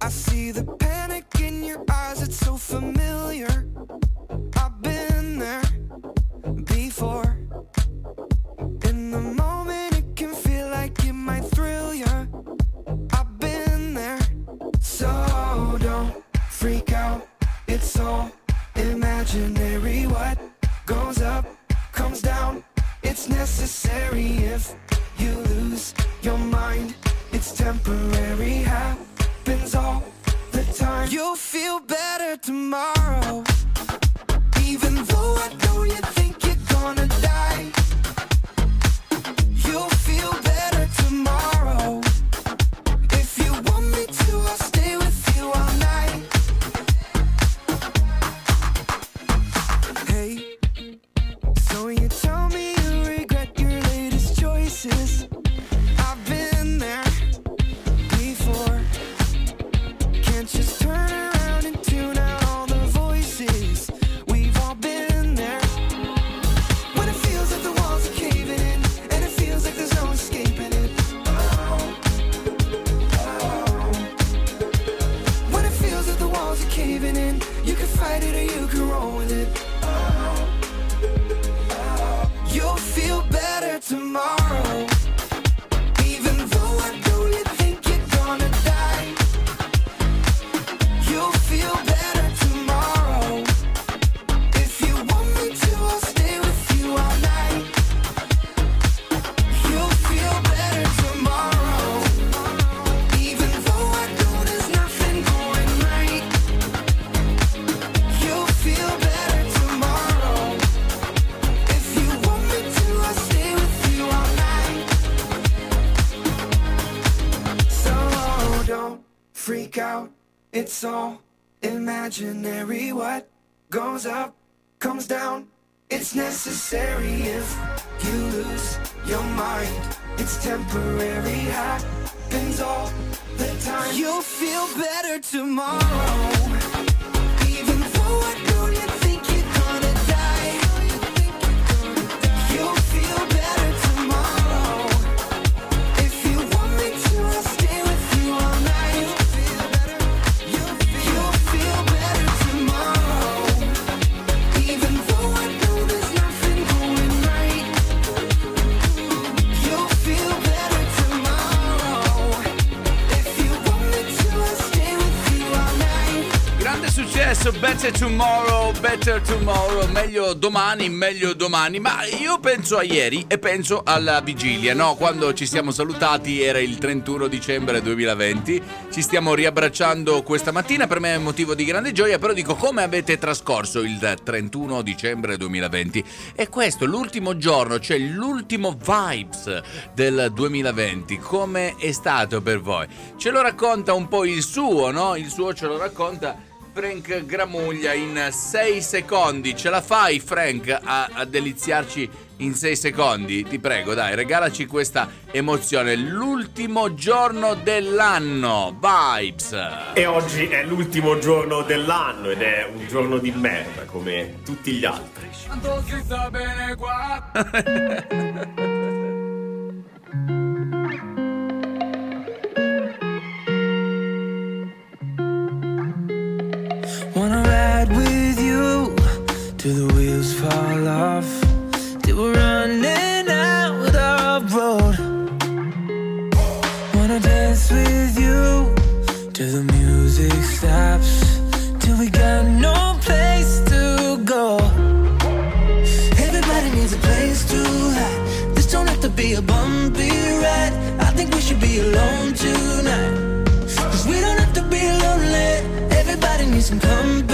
I see the panic in your eyes, it's so familiar. I've been there before. In the moment, it can feel like it might thrill you. I've been there, so don't freak out. It's all imaginary. What goes up comes down. It's necessary if you lose your mind. Temporary, happens all the time. You'll feel better tomorrow. Even though I think you're gonna die. You'll feel better tomorrow. Successo, Better Tomorrow, Better Tomorrow, meglio domani, meglio domani. Ma io penso a ieri e penso alla vigilia, no? Quando ci siamo salutati era il 31 dicembre 2020, ci stiamo riabbracciando questa mattina, per me è un motivo di grande gioia, però dico come avete trascorso il 31 dicembre 2020? E questo, l'ultimo giorno, cioè l'ultimo vibes del 2020, come è stato per voi? Ce lo racconta un po' il suo, no? Il suo ce lo racconta Frank Gramuglia in 6 secondi. Ce la fai, Frank, a, a deliziarci in 6 secondi? Ti prego, dai, regalaci questa emozione. L'ultimo giorno dell'anno. Vibes. E oggi è l'ultimo giorno dell'anno ed è un giorno di merda come tutti gli altri. Tanto si sta bene qua. Wanna ride with you till the wheels fall off. Till we're running and come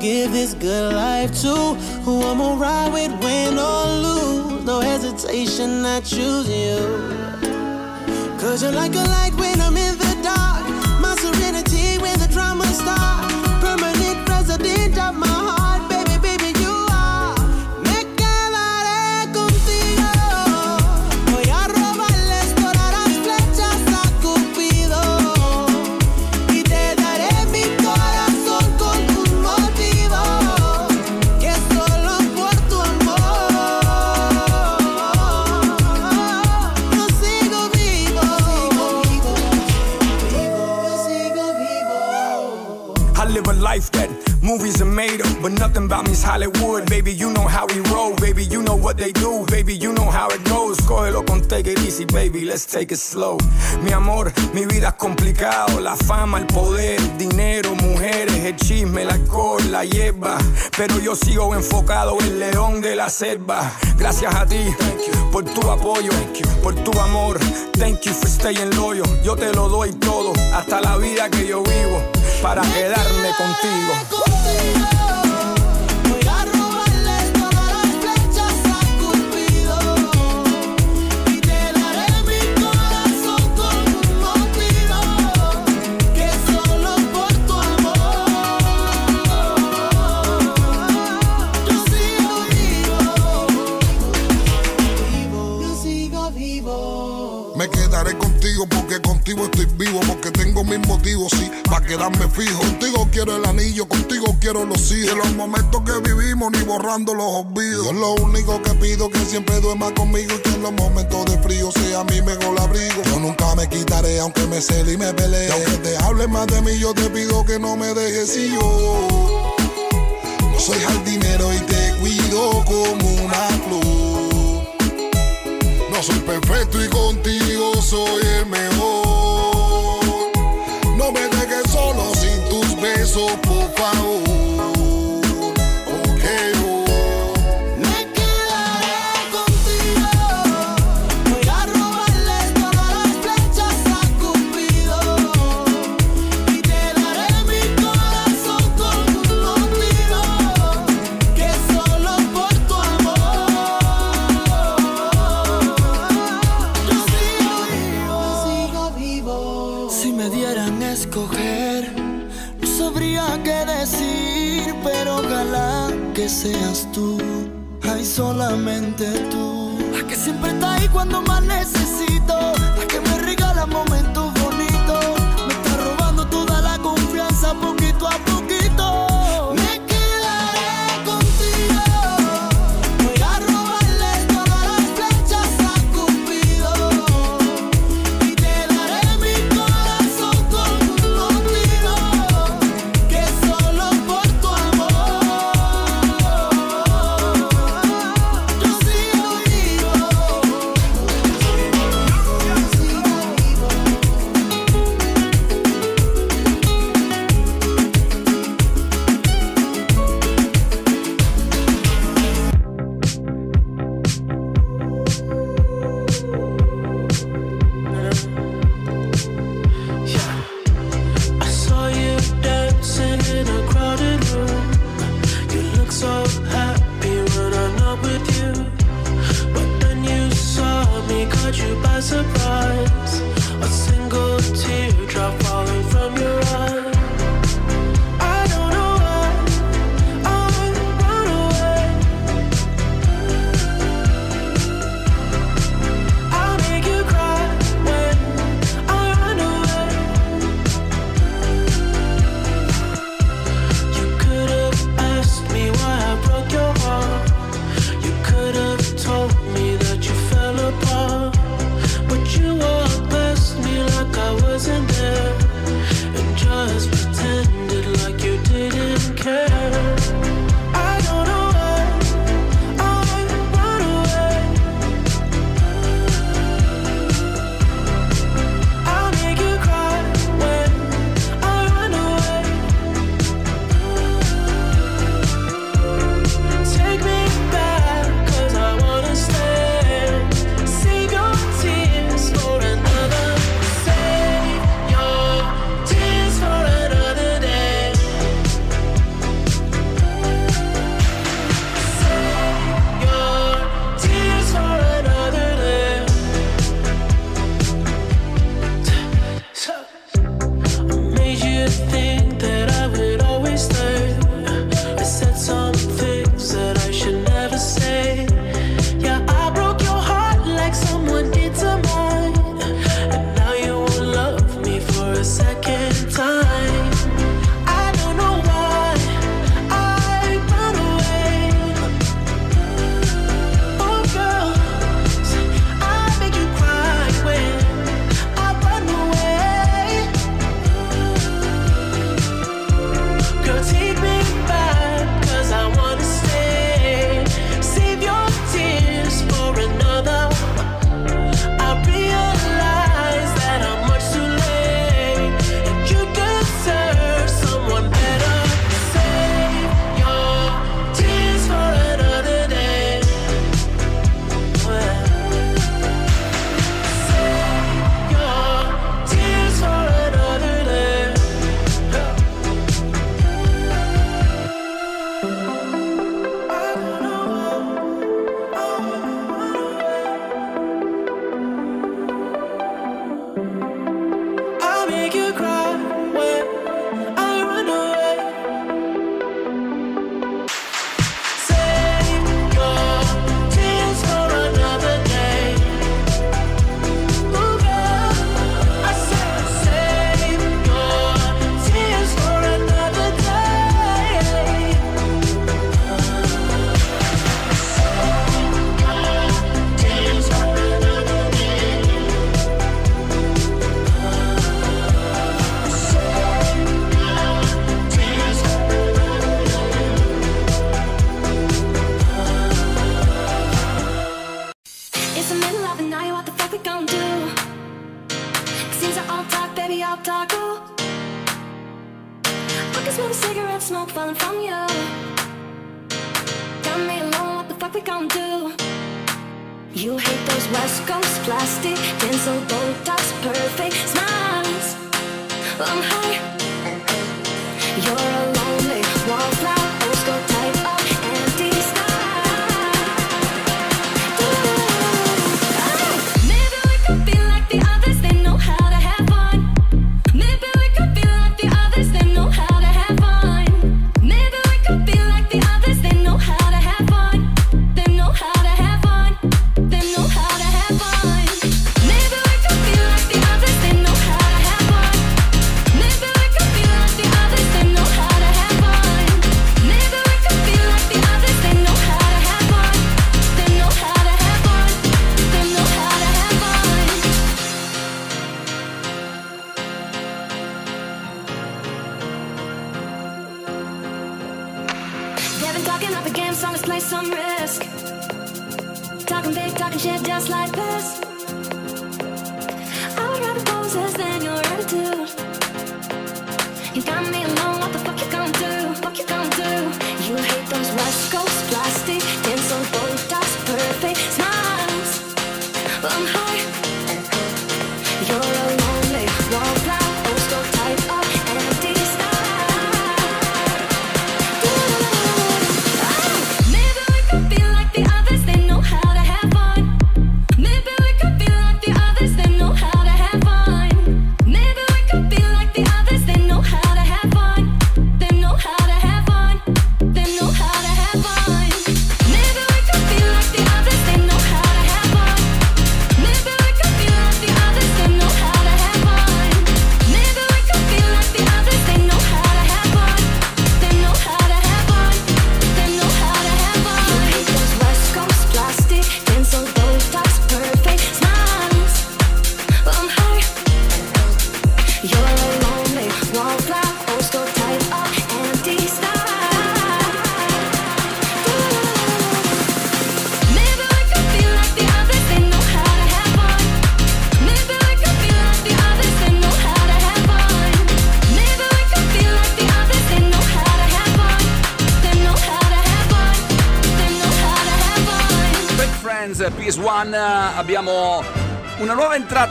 give this good life to, who I'm gonna ride with, win or lose, no hesitation, I choose you. Cause you're like a light when I'm in the they do. Baby, you know how it goes. Cógelo con take it easy, baby. Let's take it slow. Mi amor, mi vida es complicado. La fama, el poder, el dinero, mujeres, el chisme, el alcohol, la hierba. Pero yo sigo enfocado en el león de la selva. Gracias a ti por tu apoyo, por tu amor. Thank you for staying loyal. Yo te lo doy todo, hasta la vida que yo vivo, para quedarme contigo. Estoy vivo, porque tengo mis motivos, sí, para quedarme fijo. Contigo quiero el anillo, contigo quiero los hijos. De los momentos que vivimos, ni borrando los olvidos. Yo lo único que pido que siempre duerma conmigo y que en los momentos de frío sea mi mejor abrigo. Yo nunca me quitaré, aunque me cele y me pelee. Y aunque te hable más de mí, yo te pido que no me dejes y yo. No soy jardinero y te cuido como una flor. No soy perfecto y contigo soy el mejor. qual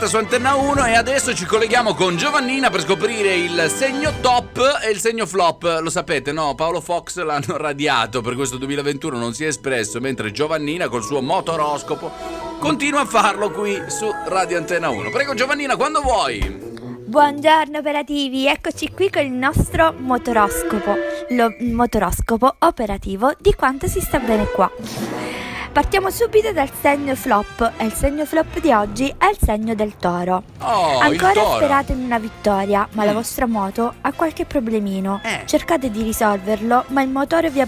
su Antenna 1 e adesso ci colleghiamo con Giovannina per scoprire il segno top e il segno flop. Lo sapete, no? Paolo Fox l'hanno radiato per questo 2021, non si è espresso, mentre Giovannina col suo motoroscopo continua a farlo qui su Radio Antenna 1. Prego Giovannina, quando vuoi. Buongiorno operativi, eccoci qui con il nostro motoroscopo, lo motoroscopo operativo di quanto si sta bene qua. Partiamo subito dal segno flop e il segno flop di oggi è il segno del toro. Oh, Ancora toro. sperate in una vittoria, ma la Mm. vostra moto ha qualche problemino. Eh. Cercate di risolverlo, ma il motore vi,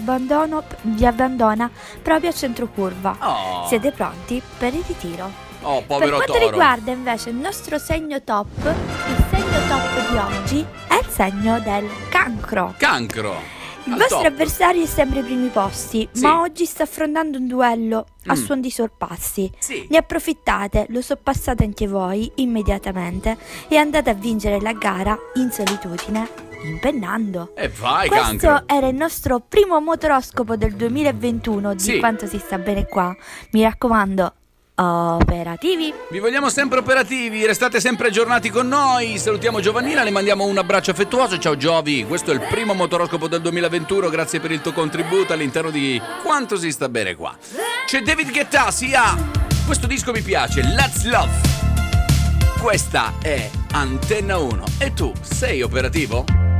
vi abbandona proprio a centro curva. Oh, Siete pronti per il ritiro? oh Per quanto toro. riguarda invece il nostro segno top, il segno top di oggi è il segno del cancro. Cancro. Il vostro top. avversario è sempre ai primi posti, Sì. ma oggi sta affrontando un duello a Mm. suon di sorpassi. Sì. Ne approfittate, lo sorpassate anche voi immediatamente e andate a vincere la gara in solitudine, impennando. E vai, Questo cancro. era il nostro primo motoroscopo del 2021 di Sì. quanto si sta bene qua. Mi raccomando, operativi! Vi vogliamo sempre operativi, restate sempre aggiornati con noi. Salutiamo Giovannina, le mandiamo un abbraccio affettuoso. Ciao Giovi, questo è il primo motoroscopo del 2021. Grazie per il tuo contributo all'interno di quanto si sta bene qua. C'è David Guetta, sia. Questo disco mi piace, Let's Love. Questa è Antenna 1. E tu sei operativo?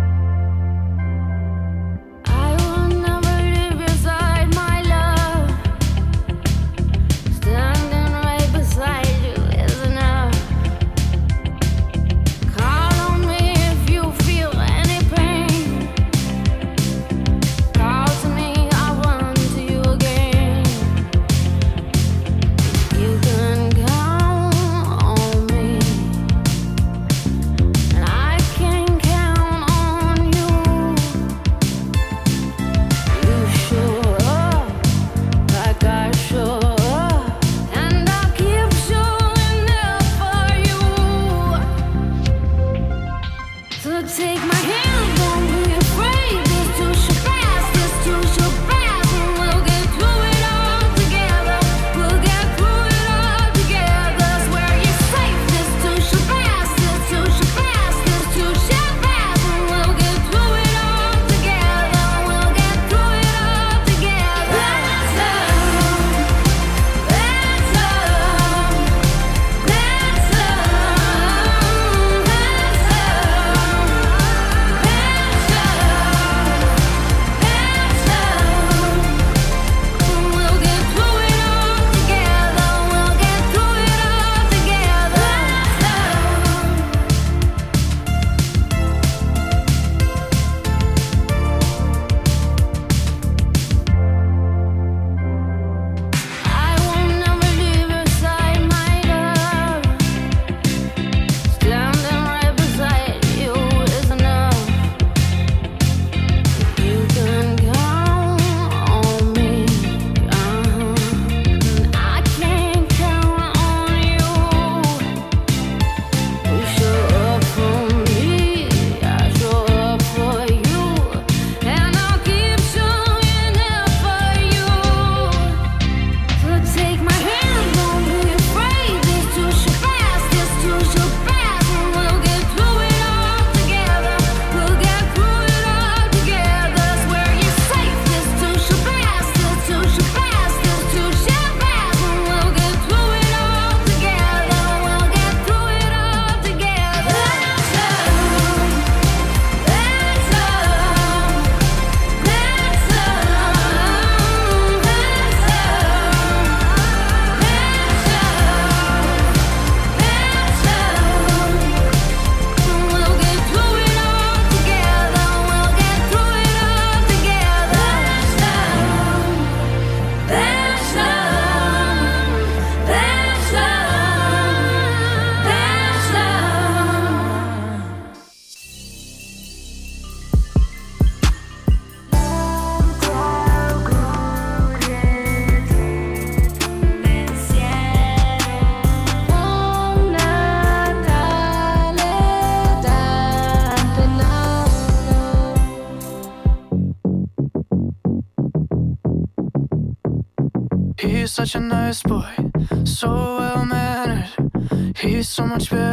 Much better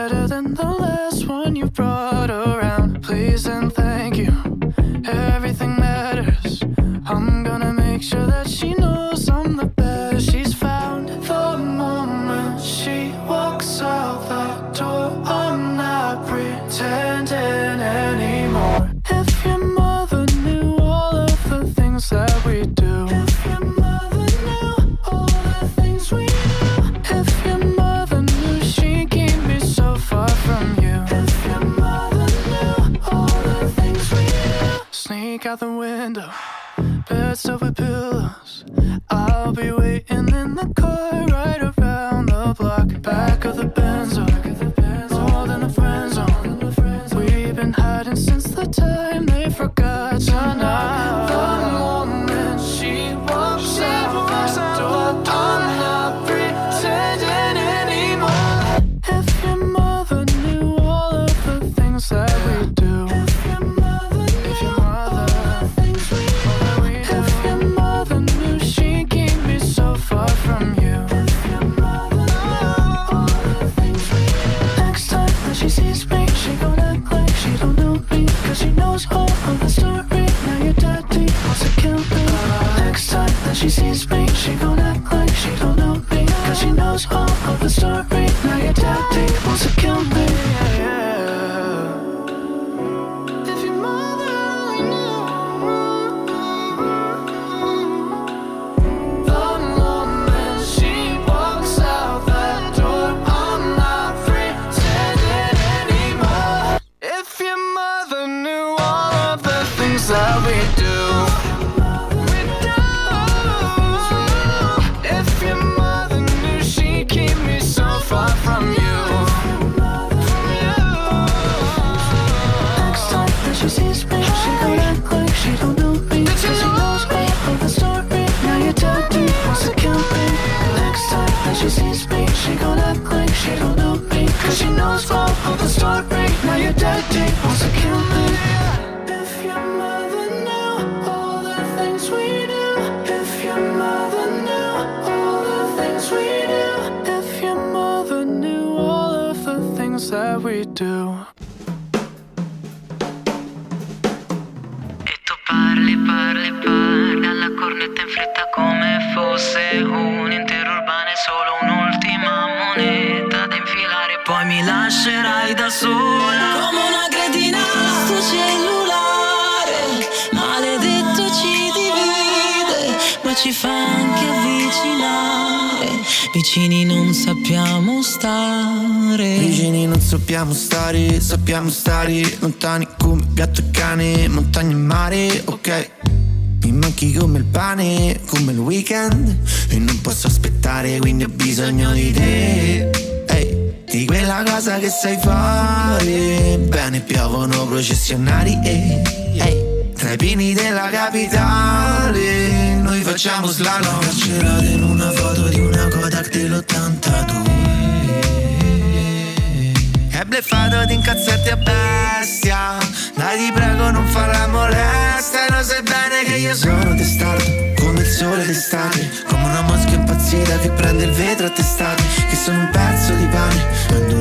Vicini non sappiamo stare. Vicini non sappiamo stare, sappiamo stare lontani come gatto e cane, montagna e mare, ok. Mi manchi come il pane, come il weekend E non posso aspettare, quindi ho bisogno di te. Ehi, di quella cosa che sai fare. Bene, piovono processionari Ehi, tra i pini della capitale Noi facciamo slalom. Carcerate in una foto di una Kodak dell'82 è bleffato di incazzetti a bestia. Dai ti prego non falla molesta E lo sai bene che io sono testardo Come il sole d'estate. Come una mosca impazzita che prende il vetro a testate Che sono un pezzo di pane E mo'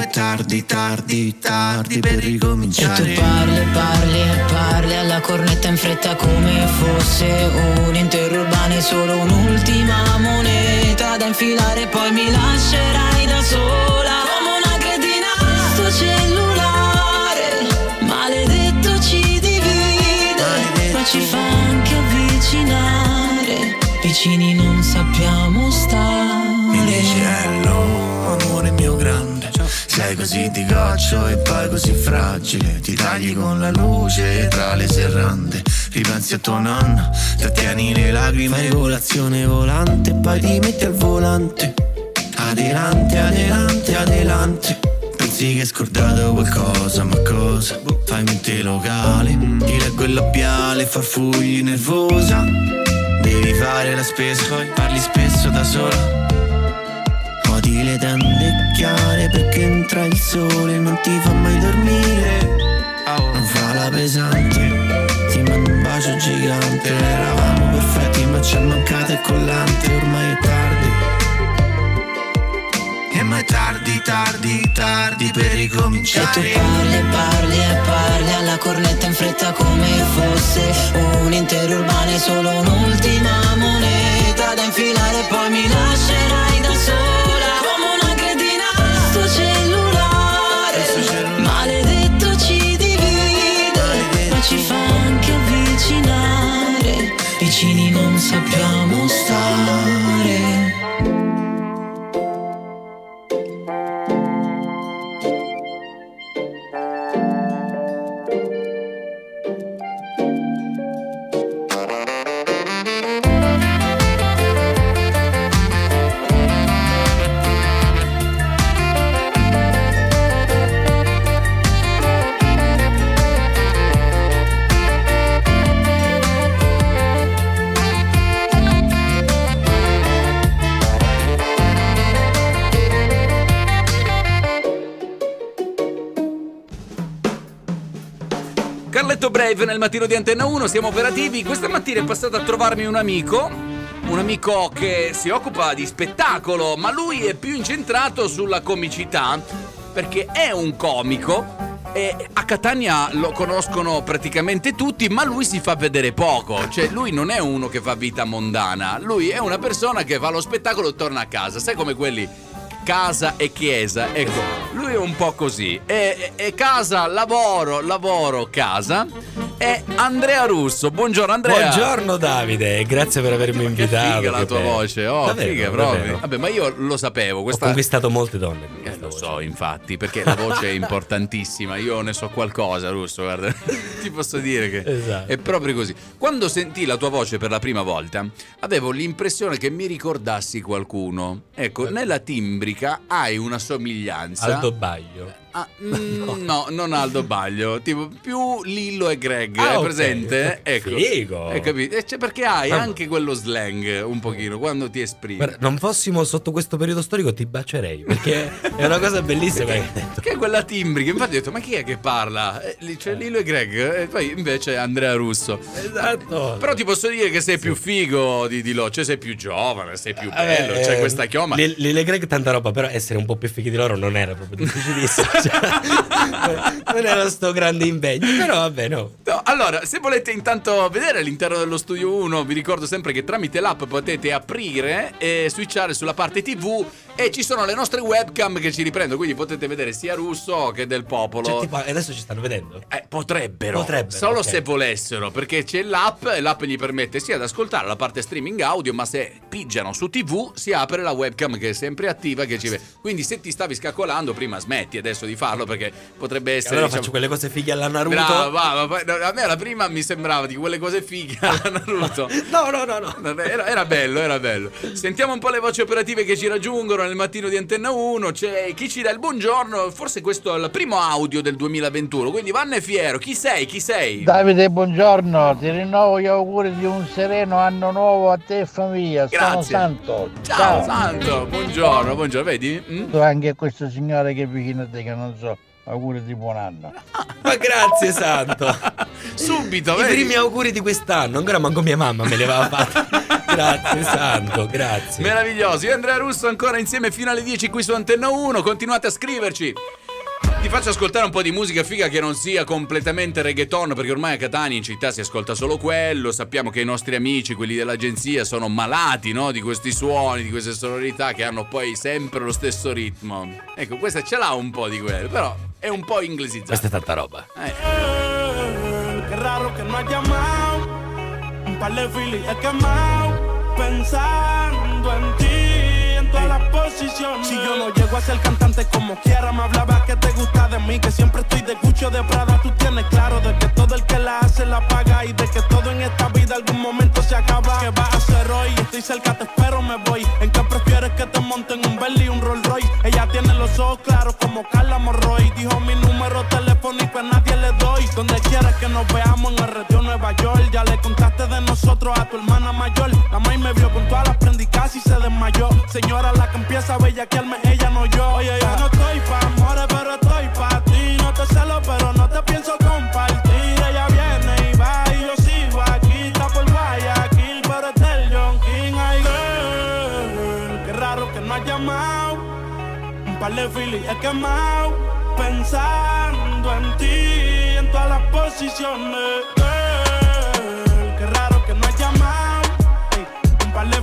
è tardi, tardi, tardi per E ricominciare tu parli, parli e parli alla cornetta in fretta come fosse un interurbane Solo un'ultima moneta da infilare Poi mi lascerai da sola Come una cretina. Sto cellulare Maledetto ci divide Ma ci fa anche avvicinare. Vicini non sappiamo stare. Mi dici hello, amore mio grande Sei così di goccio e poi così fragile. Ti tagli con la luce tra le serrande. Ripensi a tua nonna, trattieni le lacrime. Fai colazione volante poi ti metti al volante. Adelante, adelante, adelante. Pensi che hai scordato qualcosa, ma cosa? Fai mente locale Ti leggo il labiale, farfugli nervosa. Devi fare la spesa, parli spesso da sola Le tende chiare perché entra il sole e non ti fa mai dormire. Non fa era pesante Ti mando un bacio gigante. Eravamo perfetti ma ci è mancato il collante. Ormai è tardi. E ma è tardi, tardi, tardi per E tu ricominciare parli e parli e parli alla cornetta in fretta come fosse un intero urbano e solo un'ultima moneta da infilare poi mi lascerai da sola Brave nel mattino di Antenna 1, siamo operativi. Questa mattina è passato a trovarmi un amico, un amico che si occupa di spettacolo, ma lui è più incentrato sulla comicità, perché è un comico. E a Catania lo conoscono praticamente tutti, ma lui si fa vedere poco. Cioè, lui non è uno che fa vita mondana, lui è una persona che fa lo spettacolo e torna a casa. Sai come quelli casa e chiesa. Ecco, lui è un po' così. È, è- è casa, lavoro, lavoro, casa. È Andrea Russo. Buongiorno Andrea. Buongiorno Davide, grazie per avermi invitato. Figa la che tua bello. voce, oh, Davvero, figa proprio. davvero. Vabbè, ma io lo sapevo. Ho Questa... conquistato molte donne. Eh, lo so, infatti, perché la voce è importantissima. Io ne so qualcosa, Russo, guarda. Ti posso dire che Esatto. è proprio così. Quando sentii la tua voce per la prima volta, avevo l'impressione che mi ricordassi qualcuno. Ecco, nella timbrica hai una somiglianza. Aldo Baglio. Ah, mm, no, non Aldo Baglio, tipo più Lillo e Greg, Ah, hai ok. presente? Ecco. Figo. Hai capito? E c'è perché hai Ah. anche quello slang un pochino quando ti esprimi. Guarda, non fossimo sotto questo periodo storico ti bacerei perché è una cosa bellissima che hai detto. Che è quella timbrica, infatti ho detto, ma chi è che parla? Eh, lì c'è Lillo e Greg, e poi invece Andrea Russo. Esatto. Però ti posso dire che sei più figo di, di loro, cioè sei più giovane, sei più bello, Eh, c'è eh, questa chioma. Lil- Lil Greg tanta roba, però essere un po' più fighi di loro non era proprio difficilissimo. cioè, non era sto grande impegno, però vabbè, no. No, allora, se volete intanto vedere all'interno dello studio 1, vi ricordo sempre che tramite l'app potete aprire e switchare sulla parte TV e ci sono le nostre webcam che ci riprendono, quindi potete vedere sia Russo che del popolo. Cioè, tipo, adesso ci stanno vedendo? Eh, potrebbero, Potrebbero, solo ok. se volessero, perché c'è l'app e l'app gli permette sia di ascoltare la parte streaming audio, ma se pigiano su TV si apre la webcam che è sempre attiva che ci vede. Quindi se ti stavi scaccolando prima smetti adesso di farlo perché potrebbe essere Allora diciamo- faccio quelle cose fighe alla Naruto. Bravo, va, va, va. a me la prima mi sembrava di quelle cose fighe alla Naruto. No, no, no, no. Era, era bello, era bello. Sentiamo un po' le voci operative che ci raggiungono nel mattino di Antenna 1. C'è chi ci dà il buongiorno. Forse questo è il primo audio del 2021. Quindi Vanne Fiero, chi sei? Chi sei? Davide, buongiorno, ti rinnovo gli auguri di un sereno anno nuovo a te e famiglia. Sono Grazie. Santo. Ciao, Santo, buongiorno, buongiorno, vedi? Mm? Anche questo signore che è vicino a te, che non so, auguri di buon anno. Ma grazie, Santo. Subito, I vedi? primi auguri di quest'anno. Ancora manco mia mamma me li aveva fatti. grazie, Santo, grazie. Meraviglioso. Io e Andrea Russo ancora insieme fino alle 10 qui su Antenna 1. Continuate a scriverci. Ti faccio ascoltare un po' di musica figa che non sia completamente reggaeton, perché ormai a Catania in città si ascolta solo quello. Sappiamo che i nostri amici, quelli dell'agenzia, sono malati, no? Di questi suoni, di queste sonorità che hanno poi sempre lo stesso ritmo. Ecco, questa ce l'ha un po' di quello, però è un po' inglesizzata. Questa è tanta roba. Eh. Qué raro que no ha llamado. Un par de filis he quemado. Pensando en ti, Si yo no llego a ser cantante como quiera, me hablaba que te gusta de mí. Que siempre estoy de Gucci de Prada. Tú tienes claro de que todo el que la hace la paga. Y de que todo en esta vida algún momento se acaba. ¿Qué vas a hacer hoy? Estoy cerca, te espero, me voy. ¿En qué prefieres que te monten un Bentley y un Rolls Royce? Ella tiene los ojos claros como Carla Morroy. Dijo mi número telefónico a nadie le doy. Donde quieras que nos veamos en el retiro Nueva York. Ya le contaste de nosotros a tu hermana mayor. La maíz me vio con todas las casi se desmayó. Señora, la que empieza a bellaquearme, ella no yo. Oye, yo no estoy pa' amores, pero estoy pa' ti. No te celo, pero no te pienso compartir. Ella viene y va y yo sigo aquí. Está por Guayaquil, pero es del John King. Ay, girl, qué raro que no ha llamado. Un par de filis he quemado. Pensando en ti, en todas las posiciones. Girl, qué raro que no ha llamado. Un par de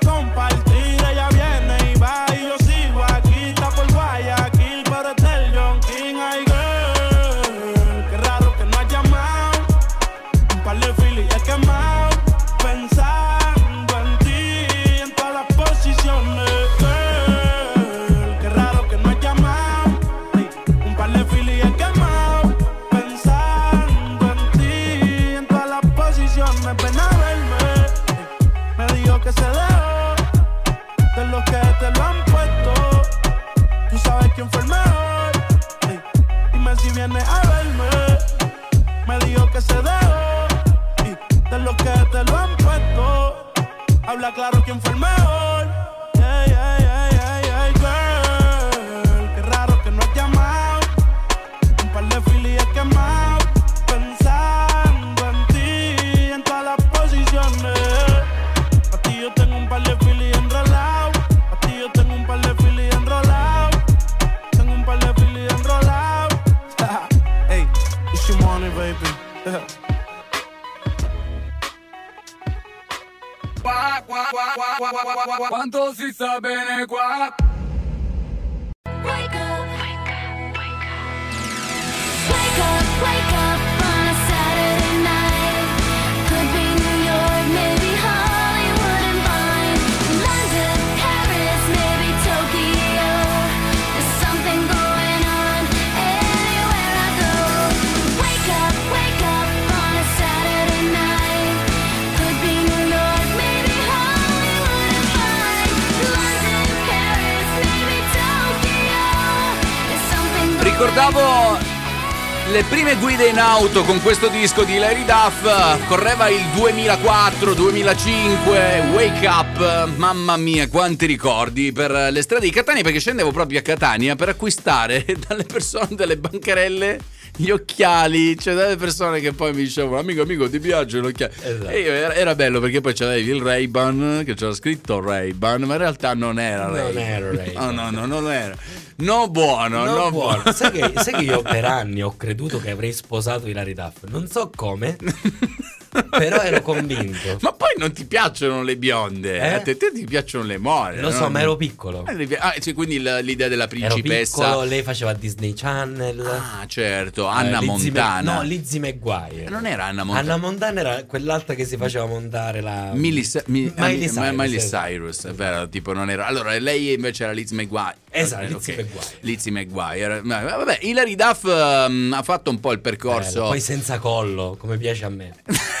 si sta bene qua? Ricordavo le prime guide in auto con questo disco di Larry Duff. Correva il 2004-2005. Wake up, mamma mia, quanti ricordi per le strade di Catania. Perché scendevo proprio a Catania per acquistare dalle persone delle bancarelle gli occhiali. Cioè, dalle persone che poi mi dicevano, amico, amico, ti piacciono gli occhiali? Esatto. E io era, era bello perché poi c'avevi il Ray-Ban che c'era scritto Ray-Ban, ma in realtà non era Non Ray-Ban. era Ray-Ban. No, no, no, non era. No buono, no, No, buono. buono. Sai che, sai che io per anni ho creduto che avrei sposato Hilary Duff. Non so come, però ero convinto. Ma poi non ti piacciono le bionde, Eh? a te, te ti piacciono le more. Lo so, no? ma ero piccolo. Eh, Ah, sì, quindi l'idea della Ero principessa. piccolo, lei faceva Disney Channel. Ah, certo, Anna Eh, Lizzie Montana. Mac- no, Lizzie McGuire. Non era Anna Montana. Anna Montana era quell'altra che si faceva montare la. Miley, Mi- Miley Mi- Cyrus, Miley. Cyrus, è vero, tipo non era. Allora, lei invece era Liz McGuire. Esatto, Eh, Lizzie. McGuire. Lizzie McGuire. Vabbè, Hilary Duff ehm, ha fatto un po' il percorso. Bello, Poi senza collo, come piace a me.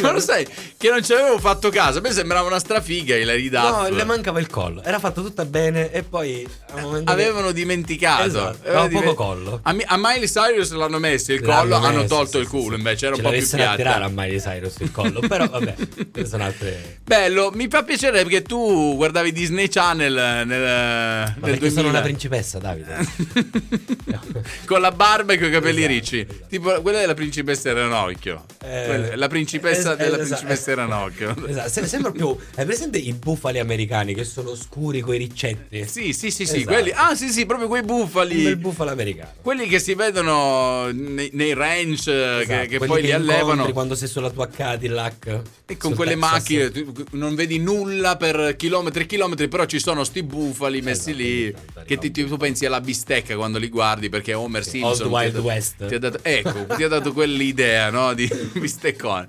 Ma lo sai che non ci avevo fatto caso? A me sembrava una strafiga Hilary Duff. No, le mancava il collo. Era fatta tutta bene e poi a un momento che- Avevano dimenticato. Esatto, Avevano aveva poco collo. A, a Miley Cyrus l'hanno messo il L'hanno collo, hanno messo, tolto sì, il culo, sì. invece era un po' più a tirare a. Miley Cyrus il collo, però vabbè, queste sono altre... Bello, mi fa piacere perché tu guardavi Disney Channel nel, nel Ma perché 2000 sono una principessa, Davide. con la barba e con i capelli Esatto, ricci. Tipo quella della principessa Ranocchio. Eh, Quella- la principessa es- della esatto. principessa Ranocchio. Esatto, se- sembra più... Hai presente i bufali americani che sono scuri coi riccetti? Sì, sì, sì, sì, Esatto. quelli. Ah, sì, sì, proprio quei bufali. bel bufalo americano. Quelli che si vedono nei, nei ranch eh, che, Esatto, che quelli poi li incontri allevano. quando sei sulla tua Cadillac E con quelle macchine tu non vedi nulla per chilometri e chilometri, però ci sono sti bufali messi Esatto, lì. esatto, Che ti, tu pensi alla bistecca quando li guardi perché Homer Simpson. Old Wild dato- West. Ti ha dato, ecco, ti ha dato quell'idea, no? Di bisteccone.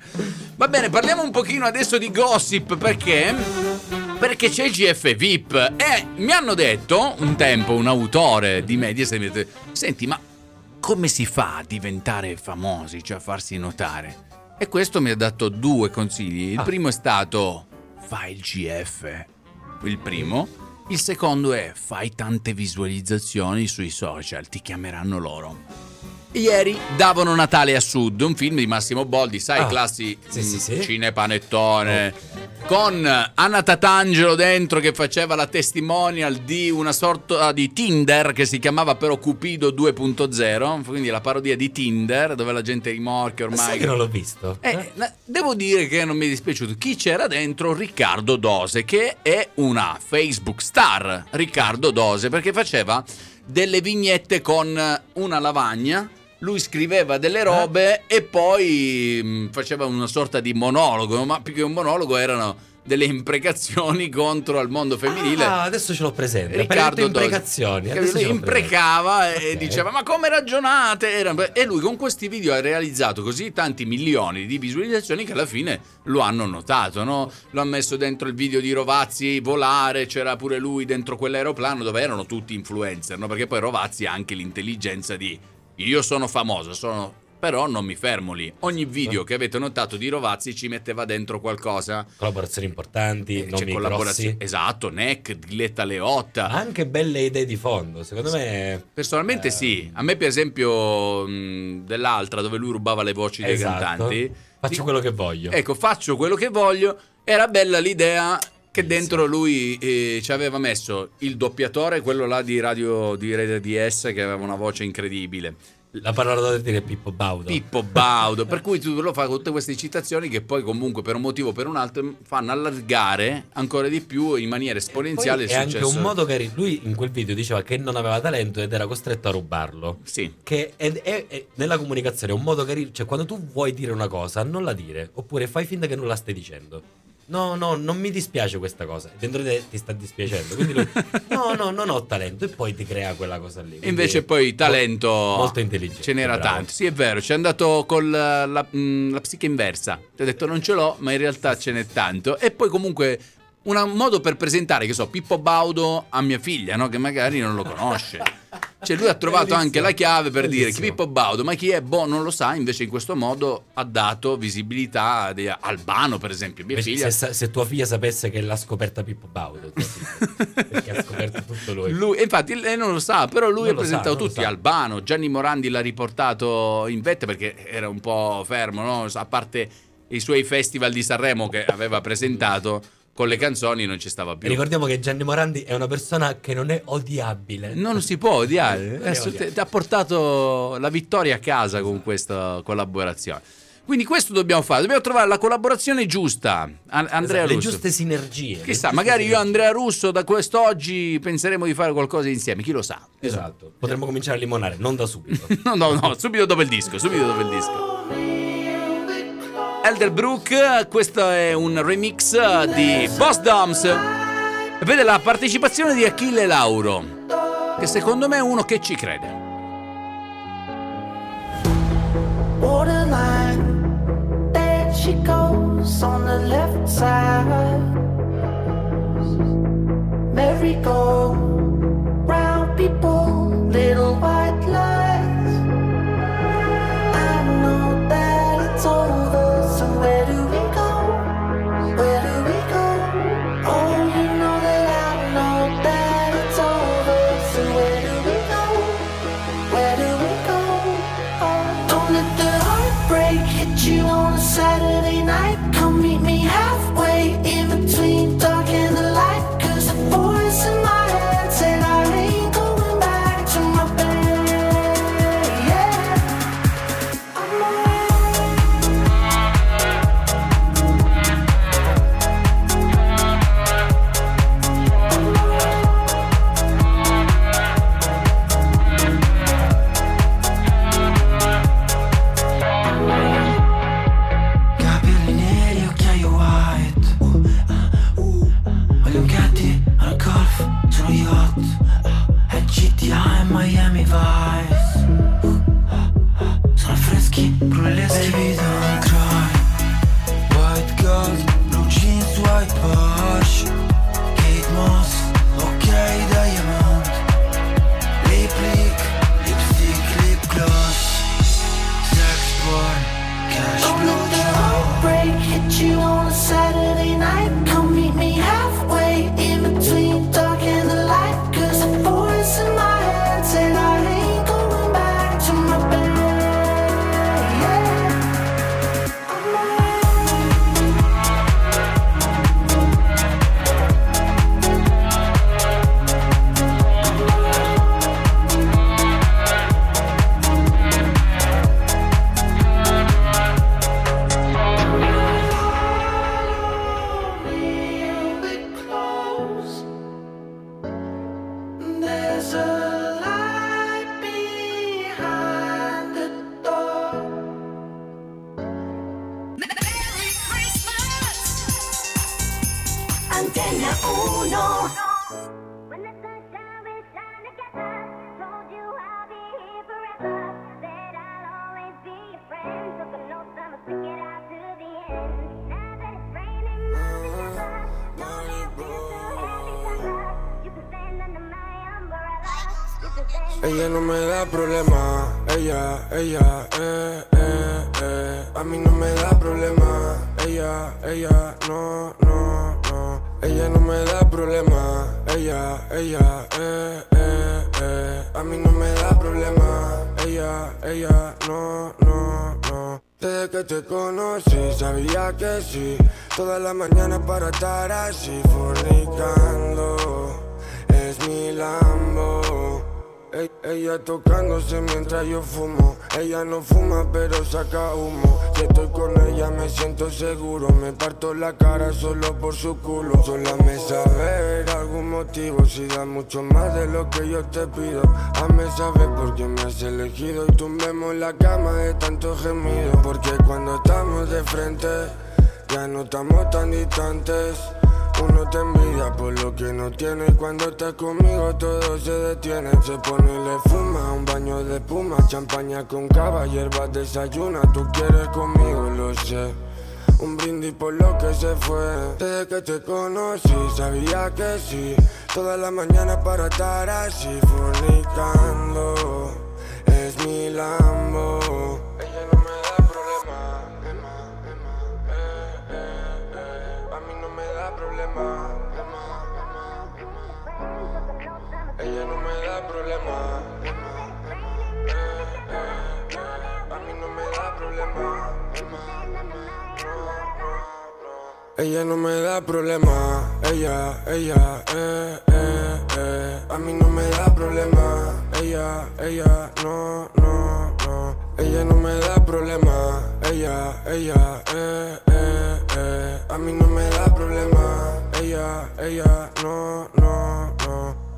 Va bene, parliamo un pochino adesso di gossip perché. Perché c'è il GF VIP e mi hanno detto un tempo un autore di Mediaset mi ha detto, Senti, ma come si fa a diventare famosi, cioè a farsi notare? E questo mi ha dato due consigli. Il Ah. primo è stato fai il GF, il primo. Il secondo è fai tante visualizzazioni sui social, ti chiameranno loro. Ieri davano Natale a Sud, un film di Massimo Boldi, sai, Ah, classi sì, sì, sì. cinepanettone, con Anna Tatangelo dentro che faceva la testimonial di una sorta di Tinder che si chiamava però Cupido 2.0, quindi la parodia di Tinder dove la gente rimorchia Ma ormai. sai che non l'ho visto? Eh, la- devo dire che non mi è dispiaciuto. Chi c'era dentro? Riccardo Dose, che è una Facebook star. Riccardo Dose, perché faceva delle vignette con una lavagna. Lui scriveva delle robe e poi mh, faceva una sorta di monologo, ma più che un monologo erano delle imprecazioni contro il mondo femminile. Ah, adesso ce l'ho presente. Riccardo imprecazioni. Lui imprecava e Ok. diceva ma come ragionate e lui con questi video ha realizzato così tanti milioni di visualizzazioni che alla fine lo hanno notato no? lo ha messo dentro il video di Rovazzi volare c'era pure lui dentro quell'aeroplano dove erano tutti influencer no? perché poi Rovazzi ha anche l'intelligenza di io sono famoso sono però non mi fermo lì ogni video che avete notato di Rovazzi ci metteva dentro qualcosa Collaborazioni importanti, c'è nomi collaborazione grossi. esatto Neck Diletta Leotta Anche belle idee di fondo, secondo me. Personalmente Eh, sì, a me per esempio mh, dell'altra dove lui rubava le voci dei Esatto. cantanti. Faccio quello che voglio. Ecco, faccio quello che voglio. Era bella l'idea che dentro lui eh, ci aveva messo il doppiatore, quello là di Radio di Radio DS che aveva una voce incredibile. La parola da dire è Pippo Baudo. Pippo Baudo, per cui tu lo fai con tutte queste citazioni che poi comunque per un motivo o per un altro fanno allargare ancora di più in maniera esponenziale il Poi è anche successo. un modo carino. Lui in quel video diceva che non aveva talento ed era costretto a rubarlo. Sì. Che è, è- è- nella comunicazione è un modo carino. Cioè, quando tu vuoi dire una cosa, non la dire. Oppure fai finta che non la stai dicendo. No, no, non mi dispiace questa cosa. Dentro di te ti sta dispiacendo. Quindi lui, no, no, non ho talento. E poi ti crea quella cosa lì. Quindi invece poi talento Molto intelligente. ce n'era bravo. tanto. Sì, è vero, ci è andato con la, la- mh, la psiche inversa. Ti ho detto non ce l'ho, ma in realtà ce n'è tanto. E poi comunque un modo per presentare, che so, Pippo Baudo a mia figlia, no? Che magari non lo conosce. Cioè lui ha trovato anche la chiave per dire Bellissimo. che Pippo Baudo, ma chi è? Boh, non lo sa, invece in questo modo ha dato visibilità a dei- Albano, per esempio, mia Invece, figlia. se, se tua figlia sapesse che l'ha scoperta Pippo Baudo, perché ha scoperto tutto lui. Lui, infatti lei non lo sa, però lui Non ha presentato sa, tutti. Albano, Gianni Morandi l'ha riportato in vetta perché era un po' fermo, no? a parte i suoi festival di Sanremo che aveva presentato con le canzoni non ci stava E più. ricordiamo che Gianni Morandi è una persona che non è odiabile. Non si può odiare, odiabile. ti ha portato la vittoria a casa con questa collaborazione. Quindi questo dobbiamo fare, dobbiamo trovare la collaborazione giusta. An- Andrea Esatto, le Russo. giuste sinergie. le Chissà, magari io e sinergie. Andrea Russo da quest'oggi penseremo di fare qualcosa insieme, chi lo sa. Esatto. Potremmo cominciare a limonare, non da subito. No, no, no, subito dopo il disco, subito dopo il disco. Elderbrook, questo è un remix di Boss Doms. Vede la partecipazione di Achille Lauro, che secondo me è uno che ci crede. Borderline, there she goes on the left side. Merry go ella, eh, eh, eh. A mí no me da problema, ella, ella, no, no, no. Ella no me da problema, ella, ella, eh, eh, eh. A mí no me da problema, ella, ella, no, no, no. Desde que te conocí sabía que sí, toda la mañana para estar así fornicando. Es mi Lambo. Ey- Ella tocándose mientras yo fumo. Ella no fuma, pero saca humo. Si estoy con ella, me siento seguro. Me parto la cara solo por su culo. Solo me saber algún motivo. Si da mucho más de lo que yo te pido. Hazme saber por qué me has elegido. Y tumbemos la cama de tanto gemido. Porque cuando estamos de frente, ya no estamos tan distantes. Uno te envidia por lo que no tiene. Y cuando estás conmigo todo se detiene. Se pone y le fuma un baño de espuma Champaña con cava, hierbas desayuna. Tú quieres conmigo, lo sé. Un brindis por lo que se fue. Desde que te conocí sabía que sí. Toda la mañana para estar así fornicando Es mi Lambo Ella no me da problema eh, eh. A mí no me da problema. Ella no me da problema, ella, ella, eh, eh, eh. A mí no me da problema, ella, ella, no, no, no. Ella no me da problema, ella, ella, eh, eh, eh. A mí no me da problema, ella, ella, no, no, no.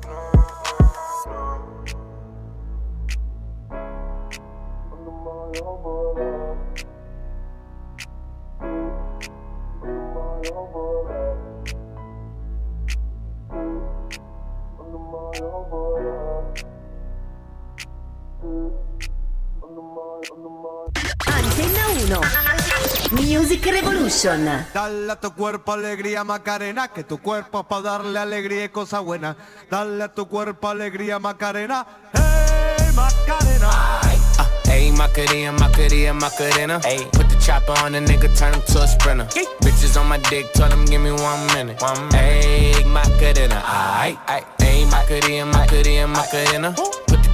Antenna 1 Music Revolution Dale a tu cuerpo alegría Macarena, que tu cuerpo es para darle alegría y cosa buena. Dale a tu cuerpo alegría Macarena, hey Macarena. Uh, Ayy, Macarena, Macarena, Macarena. Ayy, put the chopper on a nigga, turn him to a sprinter. Bitches on my dick, tell him give me one minute. One minute. Ayy, Macarena, aight. Ayy, Macarena, Macarena, Macarena. The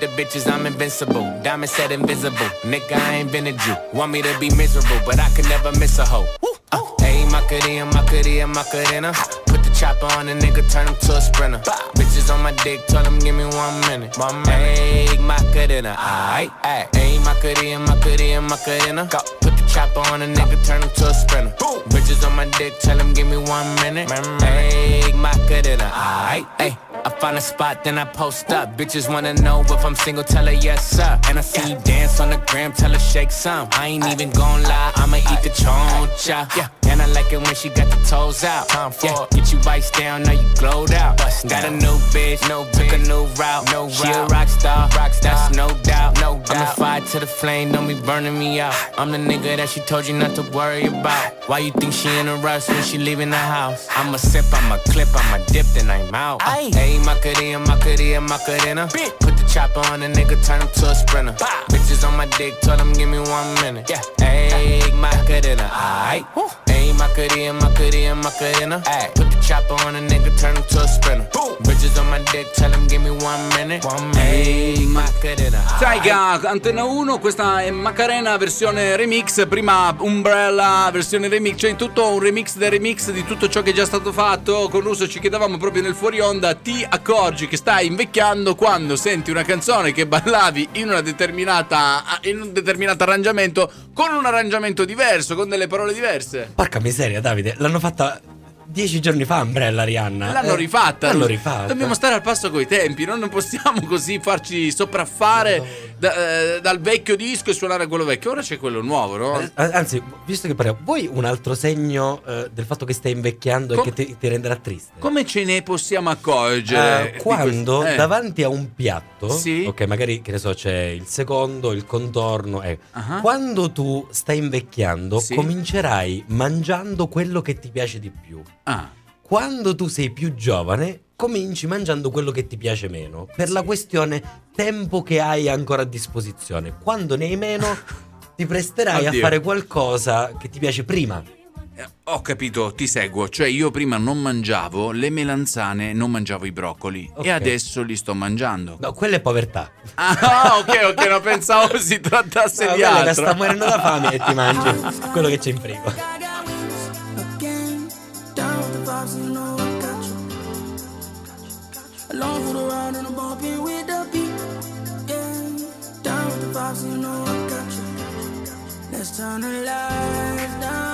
the bitches, I'm invincible. Diamond said invisible. Nigga, I ain't been a Jew. Want me to be miserable, but I can never miss a hoe. Uh, Ayy, Macarena, Macarena, Macarena. Put the chopper on a nigga, turn him to a sprinter. Bitches on my dick, tell him give me one minute. Minute. Ayy, Macarena, aight, aight. Ayy, Macarena, Macarena, Macarena. Put the chopper on a nigga, turn him to a sprinter. Bitches on my dick, tell him give me one minute. Ayy, Macarena, aight, ayy. I find a spot, then I post up. Bitches wanna know if I'm single, tell her yes, sir. And I see you dance on the gram, tell her shake some. I ain't even gon' lie, I'ma eat the choncha. Yeah. And I like it when she got the toes out. Time for Yeah. Get you iced down, now you glowed out. Got a new bitch, no took a new route. No she a rock star, rock star. That's no doubt. No doubt. I'm a fire to the flame, don't be burning me out. I'm the nigga that she told you not to worry about. Why you think she in a rush when she leaving the house? I'ma sip, I'ma clip, I'ma dip, then I'm out. Uh, Ayy, Macarena, Macarena, Macarena. Put the chopper on a nigga, turn him to a sprinter. Bitches on my dick, tell him give me one minute. Yeah. Ayy, Macarena, aight. Ayy, Hey, Macarena, Macarena, Macarena. Ay, put the chopper on a nigga, turn him to a sprinter. Bitches on my dick, tell him give me one minute. One minute. Hey, Macarena. Taiga, Antena 1, questa è Macarena versione remix, prima Umbrella versione remix, cioè in tutto un remix del remix di tutto ciò che è già stato fatto. Con Russo ci chiedevamo proprio nel fuori onda, ti accorgi che stai invecchiando quando senti una canzone che ballavi in una determinata in un determinato arrangiamento con un arrangiamento diverso, con delle parole diverse. Porca miseria, Davide, l'hanno fatta dieci giorni fa Umbrella Rihanna. L'hanno Eh, rifatta. L'hanno rifatta. Dobbiamo stare al passo coi tempi, no? non possiamo così farci sopraffare da- eh, dal vecchio disco e suonare quello vecchio. Ora c'è quello nuovo, no? Eh, Anzi, visto che parliamo, vuoi un altro segno eh, del fatto che stai invecchiando Com- e che ti, ti renderà triste? Come ce ne possiamo accorgere? Eh, quando questo? Davanti a un piatto, Sì. ok, magari che ne so, c'è il secondo, il contorno. Ah. Quando tu stai invecchiando, Sì. comincerai mangiando quello che ti piace di più. Ah. Quando tu sei più giovane, cominci mangiando quello che ti piace meno. Per la questione tempo che hai ancora a disposizione. Quando ne hai meno, ti presterai Oddio. a fare qualcosa che ti piace prima. Eh, Ho capito, ti seguo. Cioè, io prima non mangiavo le melanzane, non mangiavo i broccoli. Ok. E adesso li sto mangiando. No, quella è povertà. Ah, ok, ok, non pensavo si trattasse No, di altro. sta morendo da fame e ti mangi quello che c'è in frigo. Vibes, you know I got you. Along for the ride and I'm bumping with the beat. Yeah, down with the vibes, you know I got you. Let's turn the lights down.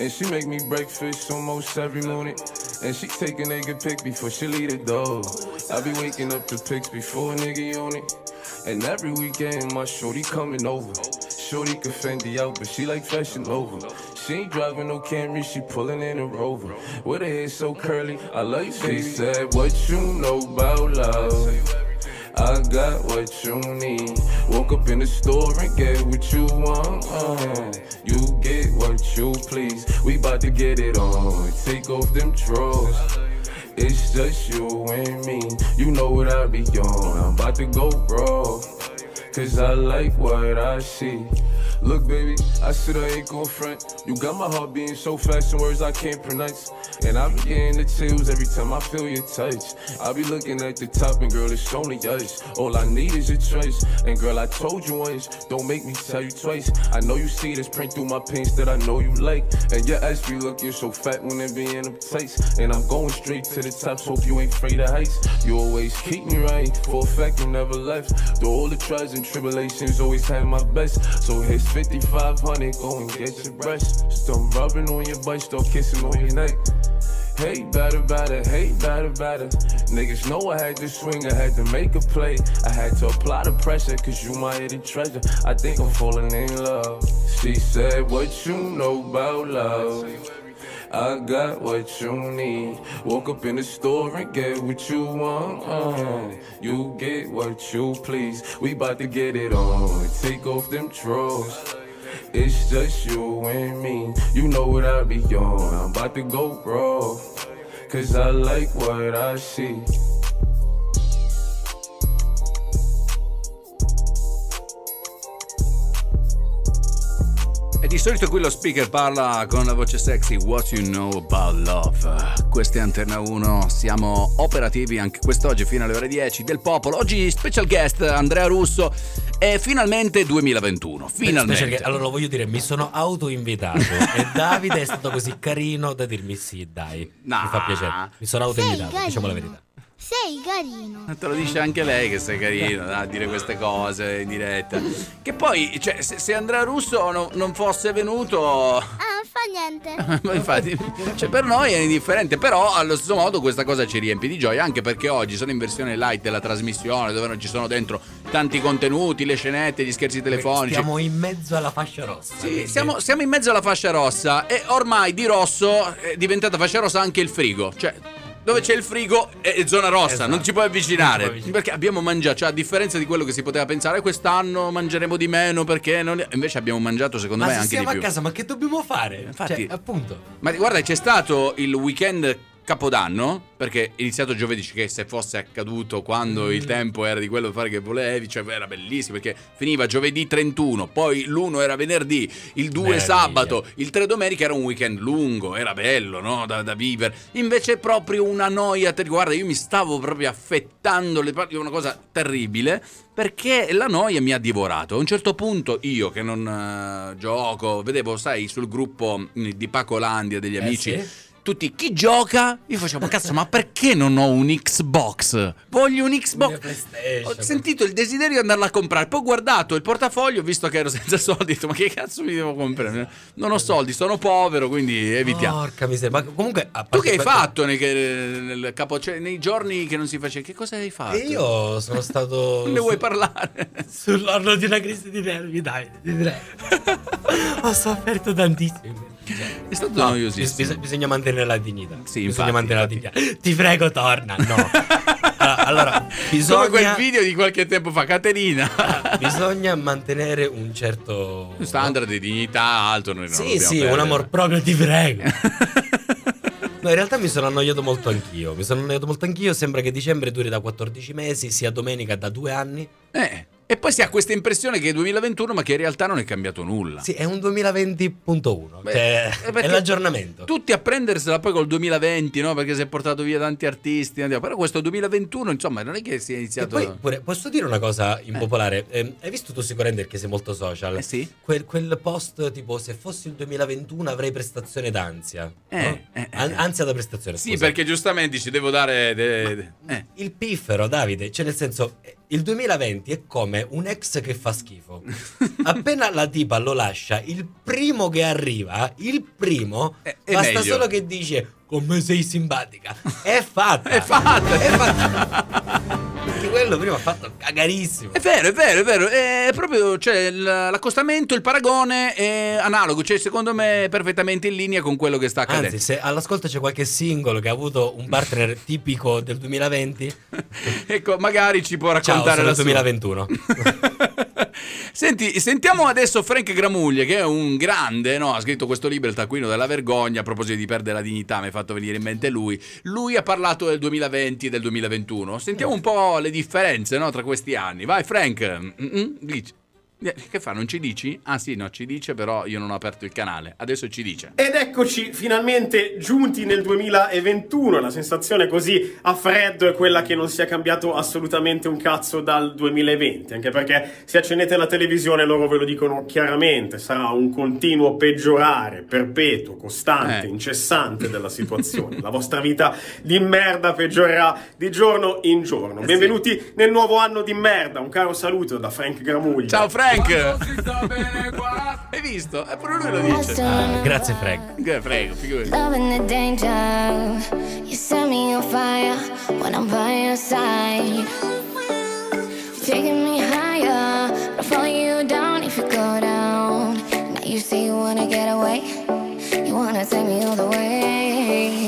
And she make me breakfast almost every morning. And she take a nigga pic before she leave the door. I be waking up to pics before a nigga on it. And every weekend, my shorty coming over. Shorty can Fendi out, but she like fashion over. She ain't driving no Camry, she pulling in a Rover. With her hair so curly, I baby. She said, What you know about love? I got what you need. Woke up in the store and get what you want. uh. You get what you please. We bout to get it on. Take off them drawers. It's just you and me. You know what I be on. I'm about to go raw. Cause I like what I see. Look, baby, I said I ain't gon' front. You got my heart beating so fast in words I can't pronounce. And I be getting the chills every time I feel your touch. I be looking at the top, and girl, it's only us. All I need is your choice. And girl, I told you once, don't make me tell you twice. I know you see this print through my pants that I know you like. And your ass be looking so fat when it be in them tights. And I'm going straight to the top, so hope you ain't afraid of heights. You always keep me right, for a fact you never left. Through all the trials and tribulations, always had my best. So here's 5500, go and get your brush. Start rubbing on your butt, start kissing on your neck. Hey, better, better, hey, better, better. Niggas know I had to swing, I had to make a play. I had to apply the pressure, cause you my hidden treasure. I think I'm falling in love. She said, What you know about love? I got what you need. Woke up in the store and get what you want. uh. You get what you please. We bout to get it on. Take off them drawers. It's just you and me. You know what I be on. I'm about to go raw. Cause I like what I see. Di solito qui lo speaker parla con la voce sexy What you know about love Questa è Antenna 1 Siamo operativi anche quest'oggi fino alle ore 10 del popolo Oggi special guest Andrea Russo E finalmente 2021 Finalmente Special guest. Allora lo voglio dire, mi sono autoinvitato e Davide è stato così carino da dirmi sì, dai. Mi fa piacere. Mi sono autoinvitato, diciamo la verità. Sei carino. Te lo dice anche lei che sei carino a dire queste cose in diretta Che poi, cioè, se, se Andrea Russo no- non fosse venuto Ah, non fa niente. Ma infatti, cioè, per noi è indifferente, però allo stesso modo questa cosa ci riempie di gioia, anche perché oggi sono in versione light della trasmissione, dove non ci sono dentro tanti contenuti, le scenette, gli scherzi telefonici. Siamo in mezzo alla fascia rossa. Sì, quindi- siamo, siamo in mezzo alla fascia rossa e ormai di rosso è diventata fascia rossa anche il frigo. Cioè, dove c'è il frigo è zona rossa, Esatto. non ci puoi avvicinare. Ci puoi Perché abbiamo mangiato, cioè a differenza di quello che si poteva pensare, quest'anno mangeremo di meno perché non... invece abbiamo mangiato secondo Ma me anche di siamo a più. casa, ma che dobbiamo fare? Infatti- Cioè, appunto. Ma guarda, c'è stato il weekend Capodanno, perché è iniziato giovedì, che se fosse accaduto quando il tempo era di quello da fare che volevi, cioè era bellissimo, perché finiva giovedì 31, poi l'1 era venerdì, il 2 Meraviglia. sabato, il 3 domenica era un weekend lungo, era bello, no? Da, da vivere. Invece è proprio una noia, guarda, io mi stavo proprio affettando le parti, una cosa terribile, perché la noia mi ha divorato. A un certo punto io che non eh, gioco, vedevo, sai, sul gruppo mh, di Paco Landia degli Eh, amici sì. Tutti chi gioca? Io facevo, cazzo, ma perché non ho un Xbox? Voglio un Xbox. Ho sentito il desiderio di andarla a comprare. Poi ho guardato il portafoglio, ho visto che ero senza soldi. Ho detto, ma che cazzo mi devo comprare? Non ho soldi, sono povero, quindi evitiamo. Porca miseria. Ma comunque. tu che hai fatto nei, nel capo, cioè, nei giorni che non si faceva? Che cosa hai fatto? E io sono stato. Ne vuoi parlare? Sull'orlo di una crisi di nervi, dai, ti prego. Ho sofferto tantissimo. È stato No, noiosissimo. bis- bisogna mantenere la dignità. Sì, bisogna infatti, mantenere la dignità. Ti prego, torna. No. allora, allora, Come bisogna, quel video di qualche tempo fa, Caterina. bisogna mantenere un certo Standard di dignità alto. Noi Sì, sì, un perdere. amor proprio, ti prego. No, in realtà mi sono annoiato molto anch'io. Mi sono annoiato molto anch'io. Sembra che dicembre duri da 14 mesi, sia domenica da due anni. Eh, e poi si ha questa impressione che è 2021, ma che in realtà non è cambiato nulla. Sì, è un 2020.1. Beh, cioè, eh, è l'aggiornamento. Tutti a prendersela poi col 2020, no? Perché si è portato via tanti artisti. Però questo 2021, insomma, non è che si è E iniziato. poi pure, posso dire una cosa impopolare? Ehm, hai visto tu sicuramente perché sei molto social? Eh sì. Quel, quel post tipo se fossi il 2021 avrei prestazione d'ansia. Eh, no? eh, eh, An- eh. ansia da prestazione. Sì, scusa. perché giustamente ci devo dare. de- de- eh. Il piffero, Davide, cioè nel senso, eh, Il 2020 è come un ex che fa schifo. Appena la tipa lo lascia, il primo che arriva, il primo, è basta meglio. solo che dice come sei simpatica. È fatta. È fatta. È fatta. Perché quello prima ha fatto cagarissimo. È vero, è vero, è vero. È proprio cioè, l'accostamento, il paragone è analogo. Cioè, secondo me, è perfettamente in linea con quello che sta accadendo. Anzi, se all'ascolto c'è qualche singolo che ha avuto un partner tipico del 2020, ecco, magari ci può ciao, raccontare sono la il sua. 2021. Senti, sentiamo adesso Frank Gramuglia, che è un grande, no? Ha scritto questo libro, Il taccuino della vergogna. A proposito di perdere la dignità, mi ha fatto venire in mente lui. Lui ha parlato del 2020 e del 2021. Sentiamo un po' le differenze, no? Tra questi anni. Vai, Frank. Mm-mm, dici. Eh, Che fa? Non ci dici? Ah, sì, no, ci dice, però io non ho aperto il canale. Adesso ci dice. Ed eccoci finalmente giunti nel 2021, la sensazione così a freddo è quella che non sia cambiato assolutamente un cazzo dal 2020, anche perché se accendete la televisione loro ve lo dicono chiaramente, sarà un continuo peggiorare, perpetuo, costante, Eh. incessante della situazione. la vostra vita di merda peggiorerà di giorno in giorno. Benvenuti nel nuovo anno di merda, un caro saluto da Frank Gramuglia. Ciao, Frank. Hai visto? Eh, pure lui lo dice. Ah, grazie, Frank. Prego, figurati. Loving the danger. You set me on fire when I'm by your side. You're taking me higher, but I fall you down if you go down. Now you say you wanna get away. You wanna take me all the way.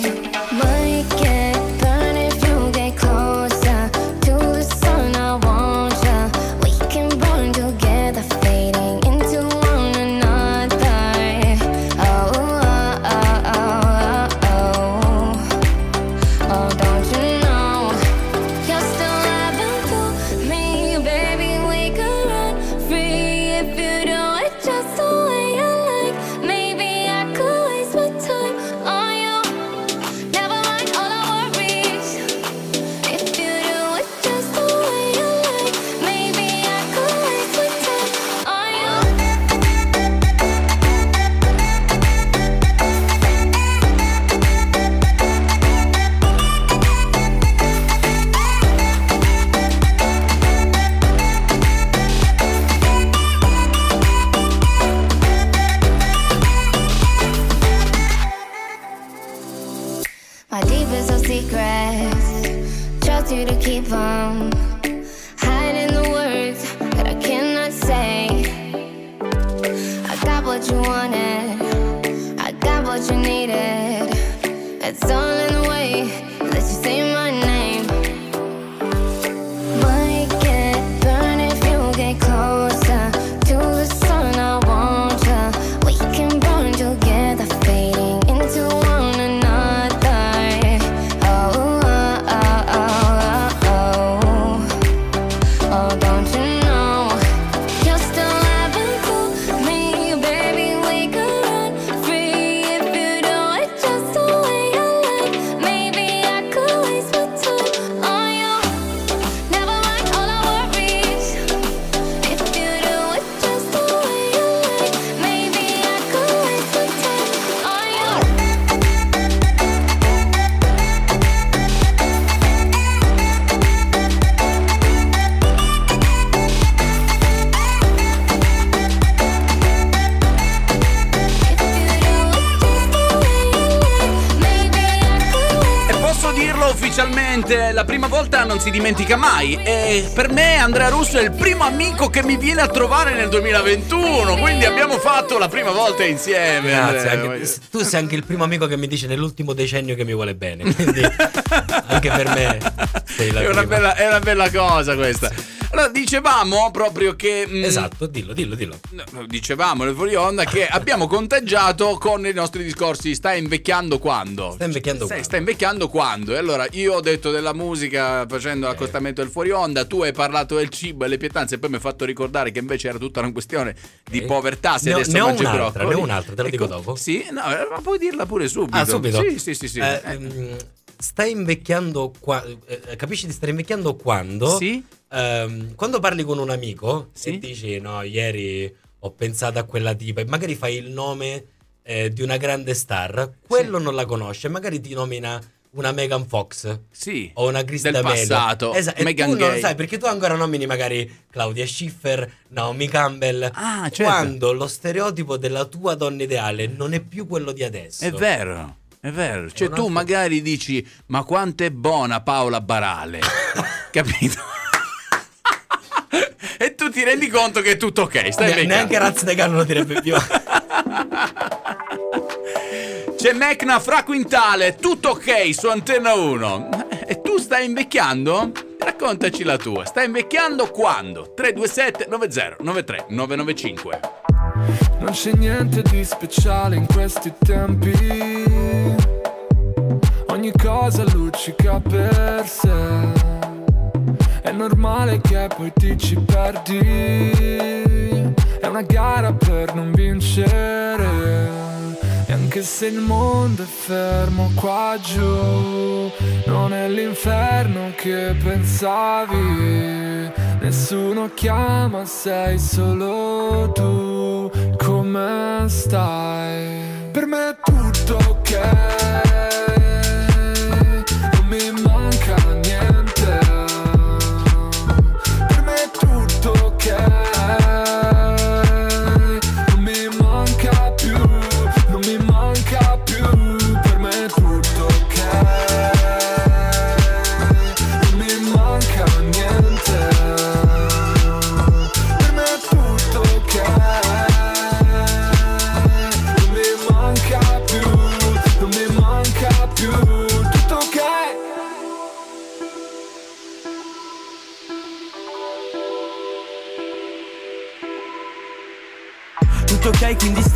It's all in the way that you say my name. Si dimentica mai. E per me Andrea Russo è il primo amico che mi viene a trovare nel 2021. Quindi abbiamo fatto la prima volta insieme. Grazie, anche- tu sei anche il primo amico che mi dice nell'ultimo decennio che mi vuole bene. Quindi anche per me sei la È una, prima. bella, è una bella cosa questa. Allora, dicevamo proprio che. mm, Esatto, dillo, dillo, dillo. Dicevamo nel fuori onda che abbiamo conteggiato con i nostri discorsi. Stai invecchiando quando? Sta invecchiando quando? sta invecchiando quando? E allora io ho detto della musica facendo l'accostamento del fuori onda, tu hai parlato del cibo e le pietanze, e poi mi hai fatto ricordare che invece era tutta una questione di Ok. povertà. Se Ne adesso ne ho mangi un'altra, ne ho un'altra, te dico Ecco, dopo. Sì, no, eh, ma puoi dirla pure subito. Ah, subito? Sì, sì, sì. sì. Eh, Eh, stai invecchiando qua- eh, capisci di stare invecchiando quando? Sì. Ehm, quando parli con un amico Sì. e dici no, ieri ho pensato a quella tipa e magari fai il nome eh, di una grande star, quello non la conosce, magari ti nomina una Megan Fox. Sì. O una Kristen Del Bell. passato. Esatto. E Megan tu non lo sai perché tu ancora nomini magari Claudia Schiffer, Naomi Campbell. Ah, certo. Quando lo stereotipo della tua donna ideale non è più quello di adesso. È vero, è vero. Cioè, un tu altro- magari dici, ma quanto è buona Paola Barale. Capito? E tu ti rendi conto che è tutto ok. Stai Ne- neanche Raz de non lo direbbe più. C'è Mecna fra quintale, tutto ok su Antenna 1. E tu stai invecchiando? Raccontaci la tua. Stai invecchiando quando? 327 90 93 995. Non c'è niente di speciale in questi tempi. Ogni cosa luccica per sé. È normale che poi ti ci perdi. È una gara per non vincere. E anche se il mondo è fermo qua giù, non è l'inferno che pensavi. Nessuno chiama, sei solo tu. Come stai? Per me è tutto ok.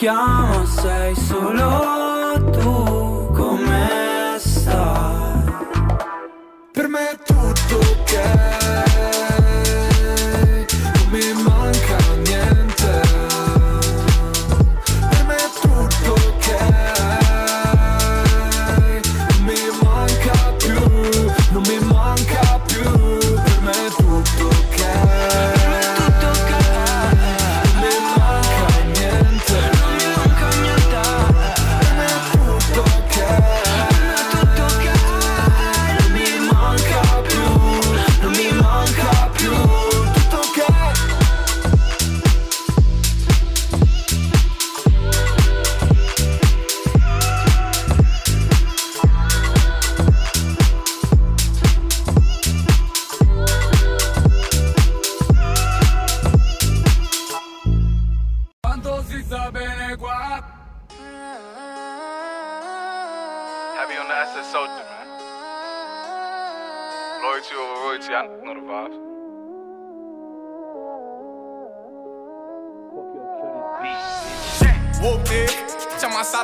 Chiama, sei solo tu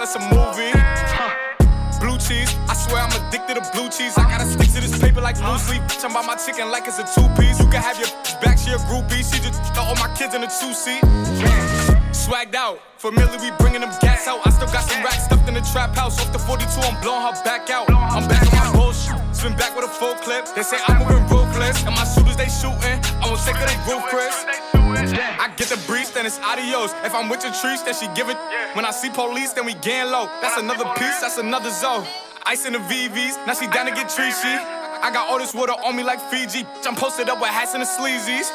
Of some movie. Huh. Blue cheese, I swear I'm addicted to blue cheese. I gotta stick to this paper like blue sleep. I'm about my chicken like it's a two piece. You can have your back, she a groupie. She just all my kids in a two seat. Swagged out, familiar, we bringing them gas out. I still got some racks stuffed in the trap house. Off the 42, I'm blowing her back out. I'm back on my bullshit. Spin back with a full clip. They say I'm moving ruthless. And my shooters, they shooting. I won't take of they Chris. I get the breeze, then it's adios. If I'm with your trees, then she give it. When I see police, then we gang low. That's another piece, that's another zone. Ice in the VVs, now she down to get treachy. I got all this water on me like Fiji. I'm posted up with hats and the sleazies.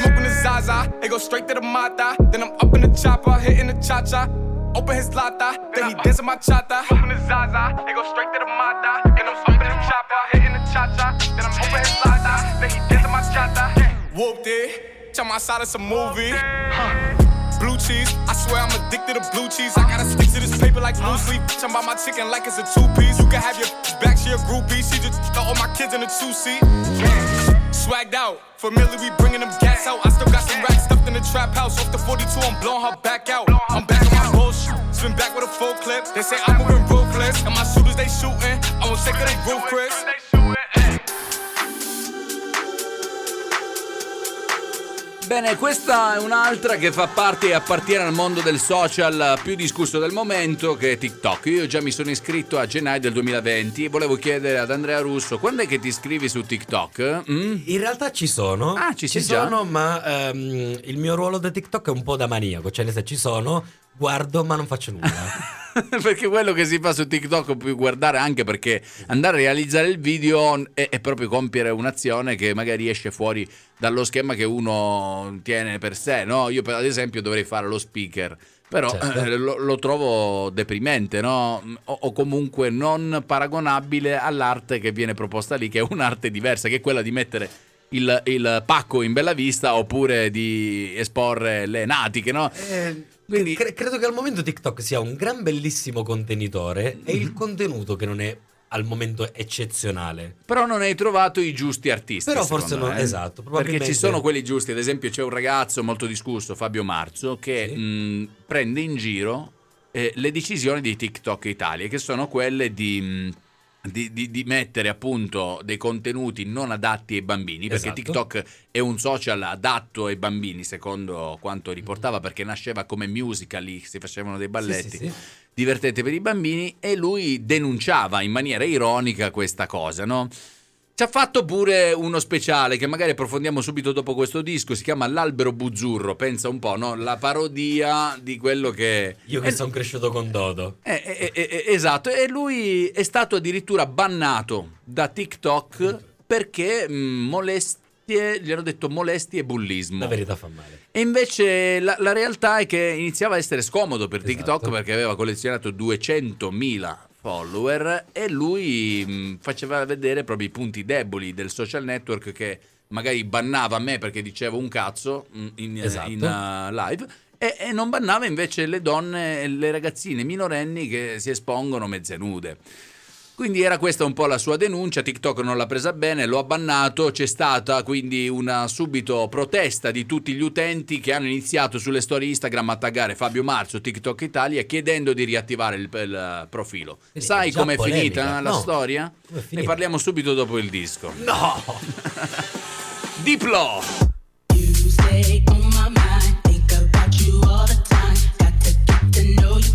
Smoking the Zaza, it go straight to the Mata. Then I'm up in the chopper, hitting the cha cha. Open his lata, then he dancing my chata. Open the Zaza, it go straight to the Mata. Then I'm up in the chopper. hitting the cha-cha. Then I'm over his side, then he dancing my cha-cha. Whooped it, jump outside of some movie. Huh. Blue cheese, I swear I'm addicted to blue cheese. I gotta stick to this paper like blue sleep. Bitch, I'm by my chicken like it's a two piece. You can have your back, she a groupie. She just all my kids in a two seat. Swagged out, familiar, we bringing them gas out. I still got some racks stuffed in the trap house. Off the 42, I'm blowing her back out. I'm back on my bullshit. Spin back with a full clip. They say I'm moving ruthless. And my shooters, they shooting. I won't take of they roof, Chris. Bene, questa è un'altra che fa parte e appartiene al mondo del social più discusso del momento, che è TikTok. Io già mi sono iscritto a gennaio del 2020 e volevo chiedere ad Andrea Russo, quando è che ti iscrivi su TikTok? Mm? In realtà ci sono. Ah, ci ci sono, ma ehm, il mio ruolo da TikTok è un po' da maniaco. Cioè, nel senso, ci sono, guardo, ma non faccio nulla. perché quello che si fa su TikTok puoi guardare anche perché andare a realizzare il video è, è proprio compiere un'azione che magari esce fuori dallo schema che uno tiene per sé, no? Io per ad esempio dovrei fare lo speaker. Però Certo. eh, lo, lo trovo deprimente, no? O, o comunque non paragonabile all'arte che viene proposta lì, che è un'arte diversa, che è quella di mettere il, il pacco in bella vista oppure di esporre le natiche, no? Quindi cre- credo che al momento TikTok sia un gran bellissimo contenitore e il contenuto che non è al momento eccezionale. Però non hai trovato i giusti artisti. Però forse no, me. esatto, Perché ci sono quelli giusti. Ad esempio, c'è un ragazzo molto discusso, Fabio Marzo, che mh, prende in giro eh, le decisioni di TikTok Italia, che sono quelle di. mh, di, di- di mettere appunto dei contenuti non adatti ai bambini perché Esatto. TikTok è un social adatto ai bambini secondo quanto riportava perché nasceva come musical lì si facevano dei balletti Sì, sì, sì. divertente per i bambini e lui denunciava in maniera ironica questa cosa, no? Ci ha fatto pure uno speciale che magari approfondiamo subito dopo questo disco, si chiama L'albero buzzurro, pensa un po', no? La parodia di quello che... Io che Eh, sono cresciuto con Dodo. eh, eh, eh, eh, esatto, e lui è stato addirittura bannato da TikTok perché mh, molestie, gli hanno detto molestie e bullismo. La verità fa male. E invece la, la realtà è che iniziava a essere scomodo per Esatto. TikTok perché aveva collezionato 200.000 follower e lui mh, faceva vedere proprio i punti deboli del social network che magari bannava me perché dicevo un cazzo mh, in, Esatto. in, uh, live e, e non bannava invece le donne e le ragazzine minorenni che si espongono mezze nude. Quindi era questa un po' la sua denuncia, TikTok non l'ha presa bene, lo ha bannato, c'è stata quindi una subito protesta di tutti gli utenti che hanno iniziato sulle storie Instagram a taggare Fabio Marzo, TikTok Italia, chiedendo di riattivare il, il profilo. Quindi Sai com'è polemica. finita la No. storia? Ne parliamo subito dopo il disco. No! Diplo! You stay on my mind. Think about you all the time. Got to get to know you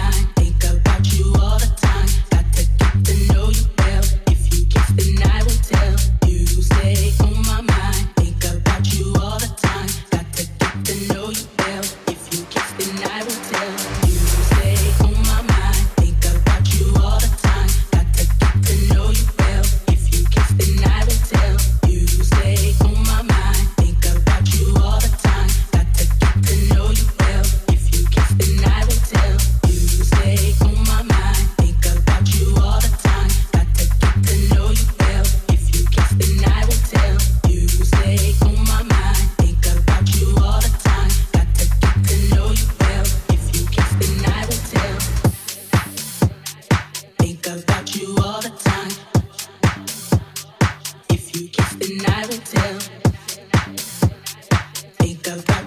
Kiss and I will tell. Think about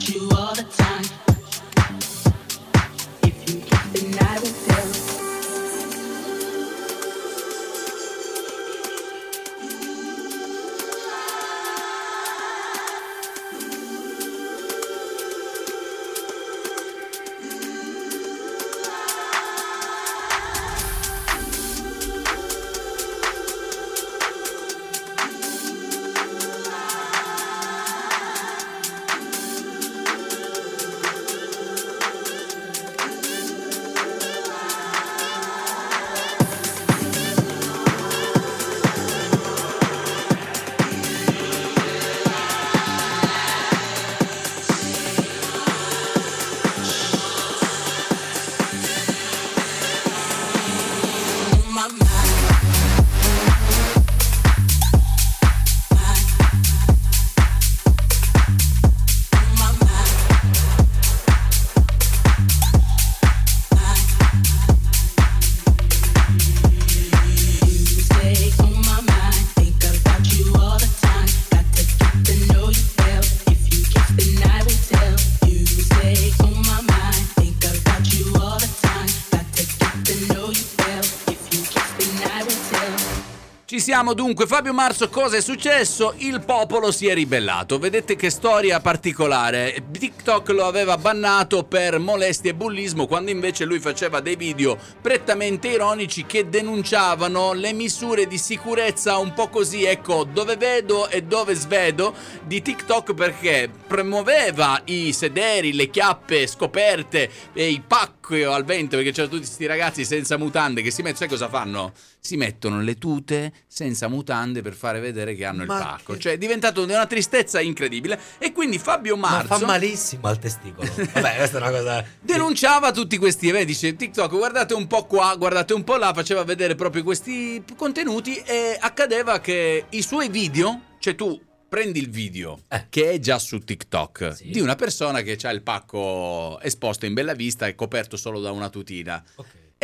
Ci siamo dunque, Fabio Marzo, cosa è successo? Il popolo si è ribellato. Vedete che storia particolare. TikTok lo aveva bannato per molestie e bullismo, quando invece lui faceva dei video prettamente ironici che denunciavano le misure di sicurezza un po' così, ecco, dove vedo e dove svedo di TikTok perché promuoveva i sederi, le chiappe scoperte e i pacchi al vento perché c'erano tutti questi ragazzi senza mutande che si mettono, sai cosa fanno? Si mettono le tute senza mutande per fare vedere che hanno il Ma pacco. Cioè è diventato una tristezza incredibile e quindi Fabio Ma Marzo fa malissimo al testicolo. Vabbè, questa è una cosa. denunciava tutti questi eventi, dice TikTok guardate un po' qua, guardate un po' là, faceva vedere proprio questi contenuti e accadeva che i suoi video, cioè tu prendi il video che è già su TikTok di una persona che ha il pacco esposto in bella vista e coperto solo da una tutina.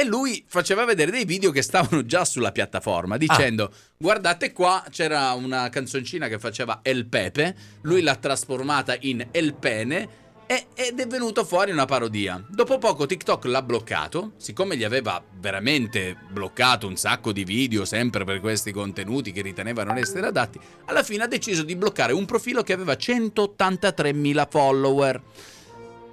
E lui faceva vedere dei video che stavano già sulla piattaforma dicendo guardate qua c'era una canzoncina che faceva El Pepe, lui l'ha trasformata in El Pene e- ed è venuto fuori una parodia. Dopo poco TikTok l'ha bloccato, siccome gli aveva veramente bloccato un sacco di video sempre per questi contenuti che riteneva non essere adatti, alla fine ha deciso di bloccare un profilo che aveva 183.000 follower.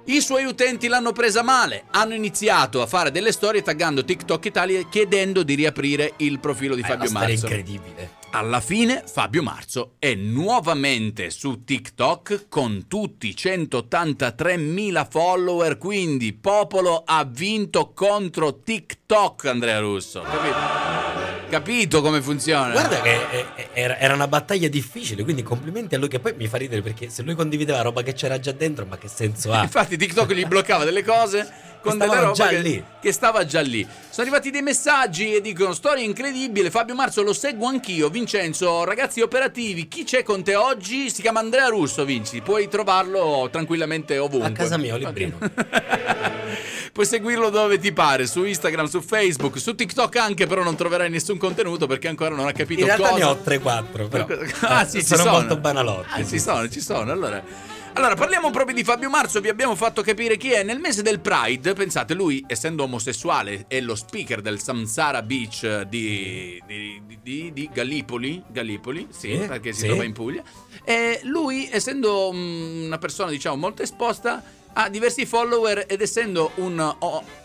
I suoi utenti l'hanno presa male, hanno iniziato a fare delle storie taggando TikTok Italia chiedendo di riaprire il profilo di È Fabio Marzo. incredibile. Alla fine Fabio Marzo è nuovamente su TikTok con tutti 183.000 follower, quindi popolo ha vinto contro TikTok Andrea Russo. Capito? Capito come funziona? Guarda che eh, eh, era, era una battaglia difficile, quindi complimenti a lui che poi mi fa ridere perché se lui condivideva roba che c'era già dentro, ma che senso ha? Infatti TikTok gli bloccava delle cose con stavano roba già che, lì. che stava già lì. Sono arrivati dei messaggi e dicono storia incredibile, Fabio Marzo lo seguo anch'io, Vincenzo, ragazzi operativi, chi c'è con te oggi? Si chiama Andrea Russo, Vinci, puoi trovarlo tranquillamente ovunque. A casa mia, ho librino. Puoi seguirlo dove ti pare, su Instagram, su Facebook, su TikTok anche, però non troverai nessun contenuto perché ancora non ha capito In realtà cosa. ne ho 3-4, però. Ah, Eh, sì, ci sono sono. molto banalotti. Ah, ci sono, ci sono. Allora, allora, parliamo proprio di Fabio Marzo. Vi abbiamo fatto capire chi è. Nel mese del Pride, pensate, lui, essendo omosessuale, è lo speaker del Samsara Beach di, di, di- di- di Gallipoli. Gallipoli, sì, Sì, perché si sì. trova in Puglia. E lui, essendo mm, una persona, diciamo, molto esposta. Ha diversi follower ed essendo un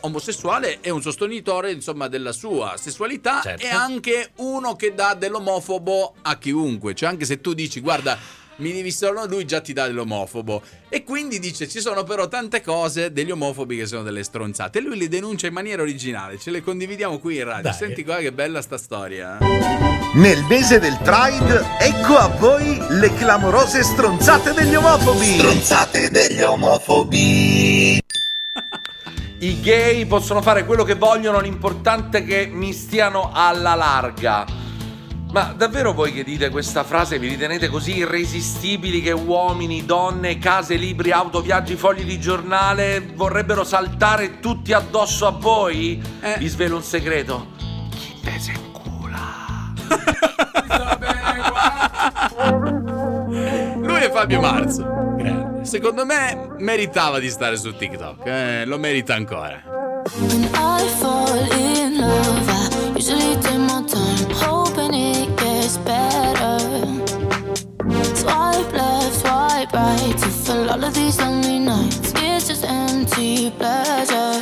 omosessuale è un sostenitore insomma della sua sessualità Certo. e anche uno che dà dell'omofobo a chiunque. Cioè anche se tu dici guarda mi devi solo lui già ti dà dell'omofobo e quindi dice ci sono però tante cose degli omofobi che sono delle stronzate e lui le denuncia in maniera originale ce le condividiamo qui in radio Dai. senti qua che bella sta storia eh. Nel mese del Pride, ecco a voi le clamorose stronzate degli omofobi. Stronzate degli omofobi. I gay possono fare quello che vogliono, l'importante è che mi stiano alla larga. Ma davvero voi che dite questa frase vi ritenete così irresistibili che uomini, donne, case, libri, auto, viaggi, fogli di giornale vorrebbero saltare tutti addosso a voi? Vi svelo un segreto. Chi te se lui è Fabio Marzo. Secondo me meritava di stare su TikTok eh, lo merita ancora. When I fall in love, I usually take my time, Swipe left, swipe right, to fill all of these lonely nights. It's just empty pleasure.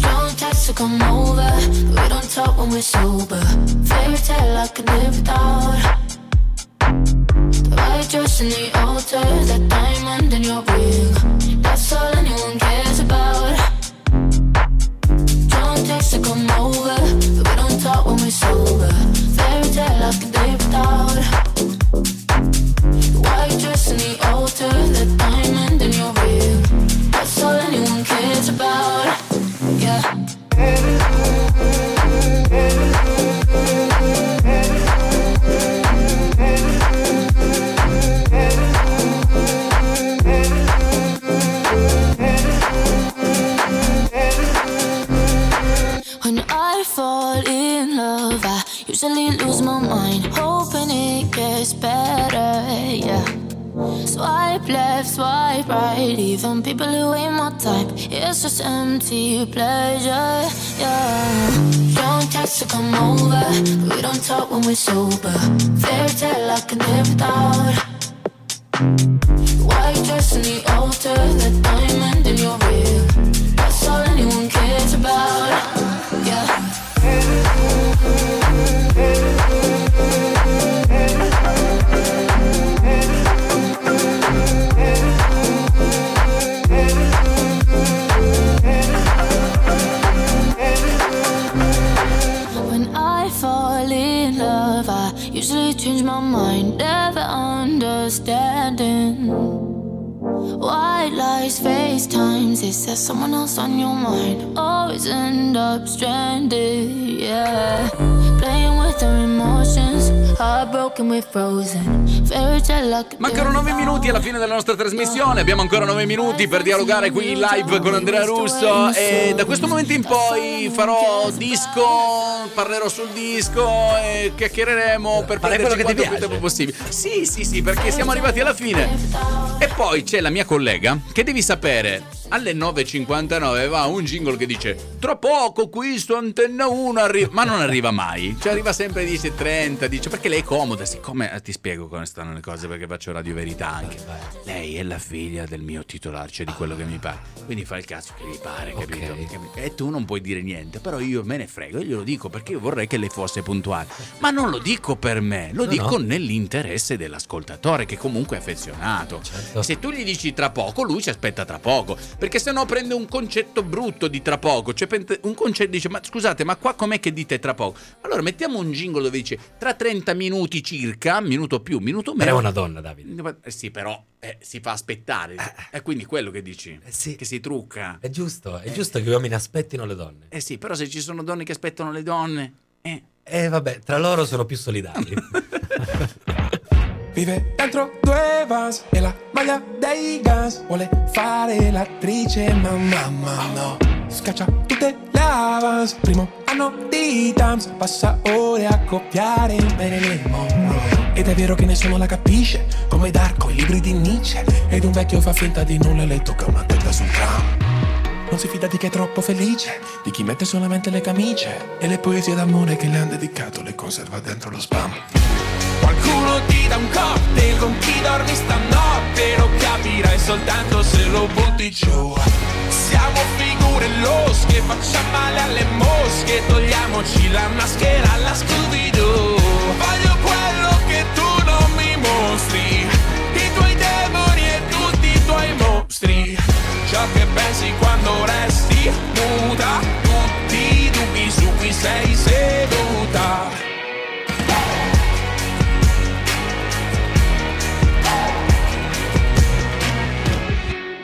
Don't text to come over, we don't talk when we're sober. Fairy tale I could live without. The white dress in the altar, that diamond in your ring. plaît. Fine della nostra trasmissione, abbiamo ancora 9 minuti per dialogare qui in live con Andrea Russo e da questo momento in poi farò disco, parlerò sul disco e chiacchiereremo per Farai prenderci quanto più tempo possibile. Sì, sì, sì, perché siamo arrivati alla fine. E poi c'è la mia collega che devi sapere, alle 9.59 va un jingle che dice tra poco qui su Antenna 1 arriva, ma non arriva mai, cioè arriva sempre alle 10.30, dice perché lei è comoda, siccome eh, ti spiego come stanno le cose perché faccio Radio Verità anche. Lei è la figlia del mio titolare, cioè di quello che mi pare, quindi fa il cazzo che gli pare, capito? Capito? E tu non puoi dire niente, però io me ne frego, io glielo dico perché io vorrei che lei fosse puntuale, ma non lo dico per me, lo No, dico no. nell'interesse dell'ascoltatore che comunque è affezionato. Se tu gli dici tra poco, lui ci aspetta tra poco, perché se no prende un concetto brutto di tra poco, cioè un concetto dice "Ma scusate, ma qua com'è che dite tra poco?". Allora mettiamo un jingle dove dice tra 30 minuti circa, minuto più, minuto meno. è una donna, Davide. Eh sì, però eh, si fa aspettare. È quindi quello che dici. Che si trucca. È giusto, è giusto che gli uomini aspettino le donne. Eh sì, però se ci sono donne che aspettano le donne. Eh. Eh vabbè, tra loro sono più solidari. Vive dentro due vans e la maglia dei Guns Vuole fare l'attrice ma mamma no. Scaccia tutte le avance Primo anno di dance Passa ore a copiare Marilyn Monroe Ed è vero che nessuno la capisce Come Darko, i libri di Nietzsche. Ed un vecchio fa finta di nulla e le tocca una testa sul tram. Non si fida di chi è troppo felice, di chi mette solamente le camicie. E le poesie d'amore che le han dedicato le conserva dentro lo spam. Qualcuno ti dà un cocktail. Con chi dormi stanotte? Lo capirai soltanto se lo butti giù. Siamo figure losche, facciamo male alle mosche. Togliamoci la maschera alla Scooby-Doo. Voglio quello che tu non mi mostri. I tuoi demoni e tutti i tuoi mostri. Ciò che pensi quando resti muta. Tutti i dubbi su cui sei seduta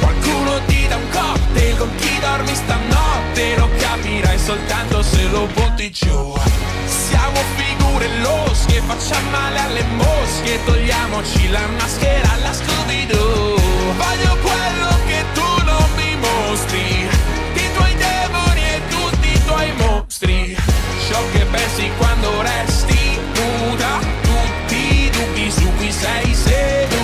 Qualcuno ti dà un cocktail con chi dormi stanotte? Lo capirai soltanto se lo butti giù. Siamo figure losche, facciamo male alle mosche. Togliamoci la maschera alla Scooby-Doo. Voglio quello che tu non mi mostri. I tuoi demoni e tutti i tuoi mostri. Ciò che pensi quando resti nuda. Tutti i dubbi su cui sei seduta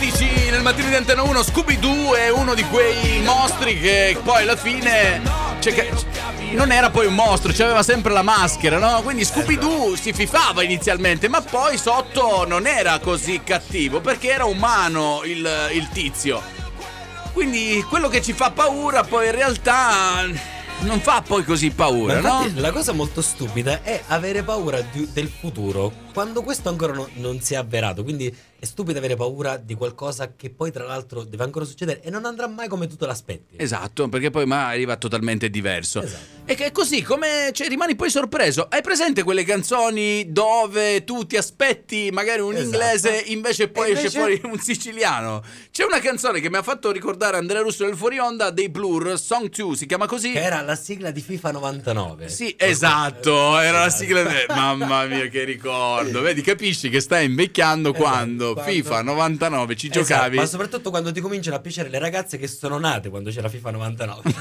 Pinguini tattici nel mattino di Antena 1 Scooby-Doo è uno di quei mostri che poi alla fine cioè non era poi un mostro, aveva sempre la maschera, no? Quindi Scooby-Doo si fifava inizialmente, ma poi sotto non era così cattivo perché era umano il, il tizio. Quindi quello che ci fa paura poi in realtà non fa poi così paura, infatti no? la cosa molto stupida è avere paura di- del futuro quando questo ancora no- non si è avverato. Quindi è stupido avere paura di qualcosa che poi, tra l'altro, deve ancora succedere e non andrà mai come tu te l'aspetti. Esatto, perché poi ma arriva totalmente diverso. Esatto. E che è così, come cioè, rimani poi sorpreso. Hai presente quelle canzoni dove tu ti aspetti magari un Esatto. inglese, invece poi E esce invece- fuori un siciliano? C'è una canzone che mi ha fatto ricordare Andrea Russo del Fuori Onda dei Blur, Song 2, si chiama così? Che era la sigla di FIFA 99. Sì, esatto, era la sigla. de- Mamma mia, che ricordo. Vedi, capisci che stai invecchiando quando, quando- FIFA 99 ci Esatto, giocavi. ma soprattutto quando ti cominciano a piacere le ragazze che sono nate quando c'era FIFA 99.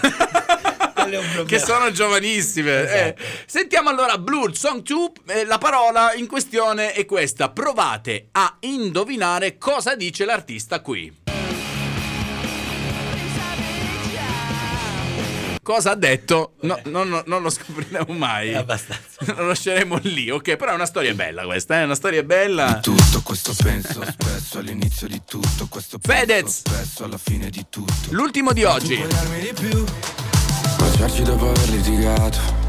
Quello è un problema. che sono giovanissime. Esatto. Eh, Sentiamo allora Blur Song 2. eh, la parola in questione è questa. Provate a indovinare cosa dice l'artista qui. Cosa ha detto? No, no, no, non lo scopriremo mai. abbastanza. Lo lasceremo lì, ok? Però è una storia bella questa, è una storia bella. Tutto questo penso spesso all'inizio di tutto questo penso Fedez. spesso alla fine di tutto L'ultimo di oggi. Di più Baciarci dopo aver litigato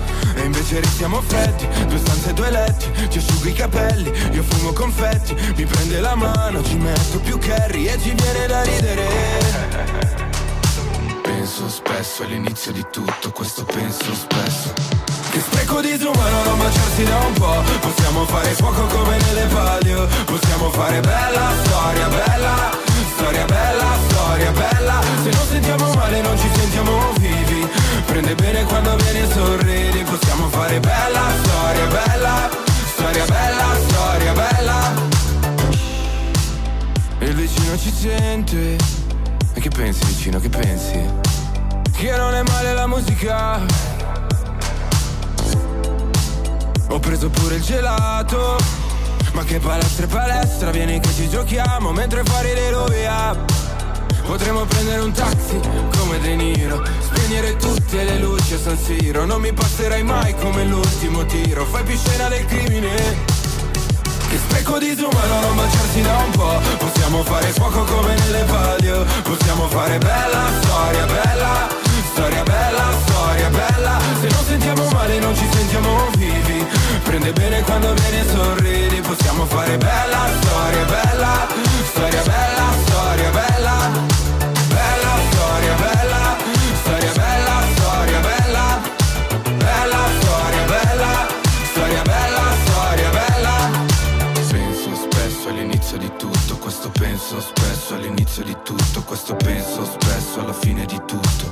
e invece restiamo freddi, due stanze, due letti Ci asciugo i capelli, io fumo confetti Mi prende la mano, ci metto più curry E ci viene da ridere. Penso spesso all'inizio di tutto, questo penso spesso. Che spreco disumano non baciarsi da un po' Possiamo fare fuoco come nelle palio. Possiamo fare bella storia, bella Storia bella, storia bella. Se non sentiamo male non ci sentiamo Prende bene quando vieni e sorridi. Possiamo fare bella storia, bella Storia bella, storia bella. Il vicino ci sente. E che pensi vicino, che pensi? Che non è male la musica. Ho preso pure il gelato. Ma che palestra e palestra Vieni che ci giochiamo Mentre fuori le rovia Potremmo prendere un taxi come De Niro. Spegnere tutte le luci a San Siro. Non mi passerai mai come l'ultimo tiro. Fai più scena del crimine. Che spreco disumano non baciarsi da un po' Possiamo fare fuoco come nelle palio. Possiamo fare bella storia, bella. Storia bella, storia bella. Se non sentiamo male non ci sentiamo vivi. Prende bene quando vieni e sorridi. Possiamo fare bella storia, bella. Storia bella, alla fine di tutto.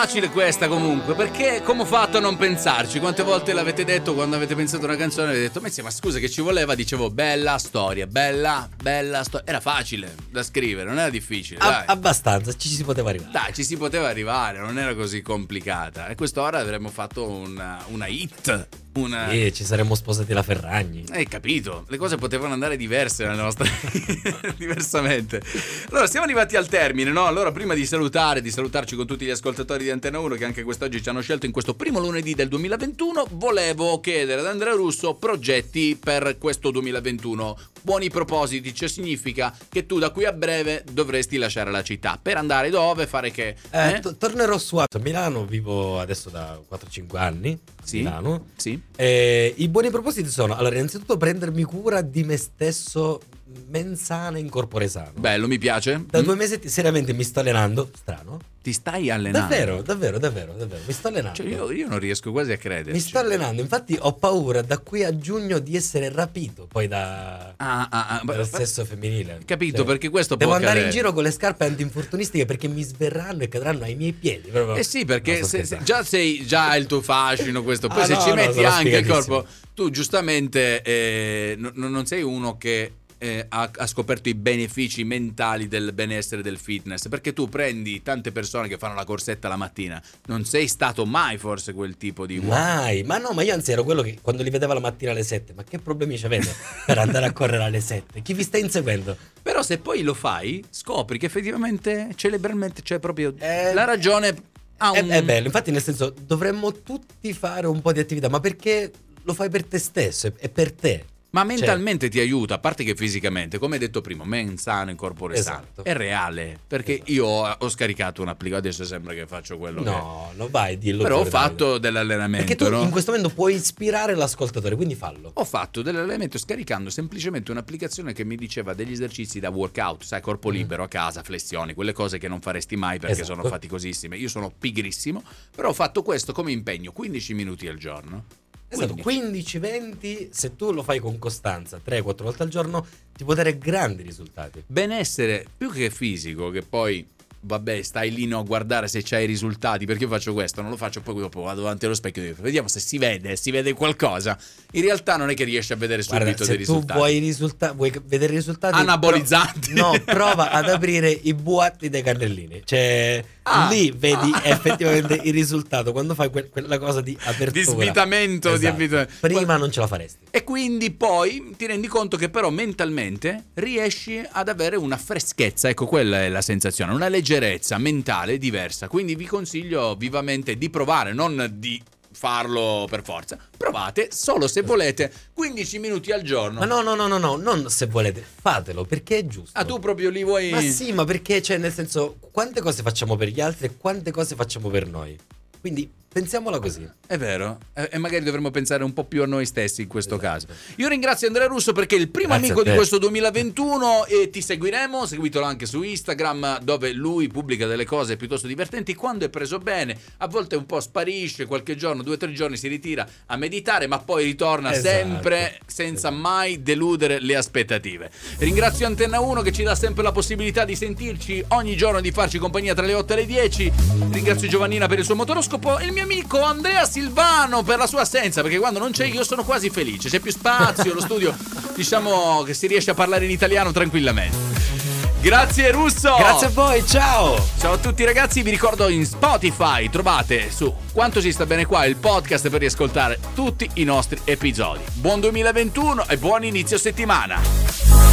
Facile questa comunque, perché come ho fatto a non pensarci? Quante volte l'avete detto quando avete pensato a una canzone? Avete detto, ma sì, ma scusa che ci voleva? Dicevo, bella storia, bella, bella storia. Era facile da scrivere, non era difficile. A- abbastanza, ci si poteva arrivare. Dai, ci si poteva arrivare, non era così complicata. E quest'ora avremmo fatto una, una hit. Una... E ci saremmo sposati la Ferragni. Hai capito? Le cose potevano andare diverse nelle nostre diversamente. Allora, siamo arrivati al termine, no? Allora, prima di salutare, di salutarci con tutti gli ascoltatori di Antena 1 che anche quest'oggi ci hanno scelto in questo primo lunedì del 2021, volevo chiedere ad Andrea Russo progetti per questo 2021. Buoni propositi, cioè significa che tu da qui a breve dovresti lasciare la città. Per andare dove? Fare che? Eh, Eh? to- tornerò su a Milano, vivo adesso da 4-5 anni. Sì, Milano. sì. Eh, I buoni propositi sono, allora, innanzitutto prendermi cura di me stesso mensana in corpore sano. Bello, mi piace. Da Mm? due mesi seriamente mi sto allenando. Strano. Ti stai allenando? Davvero, davvero, davvero, davvero. Mi sto allenando. Cioè, io, io non riesco quasi a crederci. Mi sto allenando, infatti ho paura da qui a giugno di essere rapito poi da Ah, ah, ah, dal sesso femminile. Capito, Cioè, perché questo Devo può andare in accadere. giro con le scarpe antinfortunistiche perché mi sverranno e cadranno ai miei piedi. proprio. Eh sì, perché No, se- se- scherzando. già sei già il tuo fascino, questo. Poi Ah, se no, ci no, metti anche il corpo, tu giustamente eh, no- no- non sei uno che eh, ha, ha scoperto i benefici mentali del benessere del fitness. Perché tu prendi tante persone che fanno la corsetta la mattina, non sei stato mai forse quel tipo di uomo. Mai, ma no, ma io anzi ero quello che quando li vedeva la mattina alle 7, ma che problemi ci avete per andare a correre alle 7? Chi vi sta inseguendo? Però se poi lo fai, scopri che effettivamente cerebralmente c'è proprio la ragione. Ha È, un... è bello, infatti nel senso dovremmo tutti fare un po' di attività, ma perché lo fai per te stesso, è, è per te. Ma Cioè, mentalmente ti aiuta, a parte che fisicamente, come hai detto prima, men sano in corpore Esatto. sano. È reale, perché io ho, ho scaricato un'applicazione, adesso sembra che faccio quello che... No, non vai, dillo. Però ho pure, Davide. fatto dell'allenamento, Perché tu no? in questo momento puoi ispirare l'ascoltatore, quindi fallo. Ho fatto dell'allenamento scaricando semplicemente un'applicazione che mi diceva degli esercizi da workout, sai, corpo libero a casa, flessioni, quelle cose che non faresti mai perché Mm. Esatto. sono faticosissime. Io sono pigrissimo, però ho fatto questo come impegno, 15 minuti al giorno. Esatto, 15-20, se tu lo fai con costanza 3-4 volte al giorno, ti può dare grandi risultati. benessere più che fisico, che poi vabbè, stai lì no, a guardare se c'hai i risultati, perché io faccio questo, non lo faccio poi dopo vado davanti allo specchio e dico, vediamo se si vede, si vede qualcosa. In realtà non è che riesci a vedere subito Guarda, dei se tu risultati. vuoi, risulta- vuoi vedere i risultati Anabolizzanti. pro- no, prova ad aprire i buatti dei cannellini. Cioè, Ah. lì vedi effettivamente il risultato quando fai que- quella cosa di apertura. Di svitamento, di Esatto. abitudine. Prima non ce la faresti. E quindi poi ti rendi conto che però mentalmente riesci ad avere una freschezza, ecco quella è la sensazione, una leggerezza mentale diversa. Quindi vi consiglio vivamente di provare, non di farlo per forza. Provate solo se volete 15 minuti al giorno. Ma no, no, no, no, no, non se volete, fatelo perché è giusto. Ah, tu proprio li vuoi Ma sì, ma perché, cioè, nel senso, quante cose facciamo per gli altri e quante cose facciamo per noi? Quindi pensiamola così. È vero, e magari dovremmo pensare un po' più a noi stessi in questo caso. Io ringrazio Andrea Russo perché è il primo Grazie amico di questo 2021 e ti seguiremo, seguitelo anche su Instagram dove lui pubblica delle cose piuttosto divertenti quando è preso bene, a volte un po' sparisce, qualche giorno, due o tre giorni si ritira a meditare ma poi ritorna Esatto. sempre senza mai deludere le aspettative. Ringrazio Antenna 1 che ci dà sempre la possibilità di sentirci ogni giorno e di farci compagnia tra le 8 e le 10. Ringrazio Giovannina per il suo motoroscopo e il mio amico Andrea Silvano per la sua assenza, perché quando non c'è io sono quasi felice. C'è più spazio, lo studio diciamo che si riesce a parlare in italiano tranquillamente. Grazie Russo! Grazie a voi, ciao! Ciao a tutti ragazzi, vi ricordo in Spotify trovate su Quanto si sta bene qua il podcast per riascoltare tutti i nostri episodi. Buon 2021 e buon inizio settimana.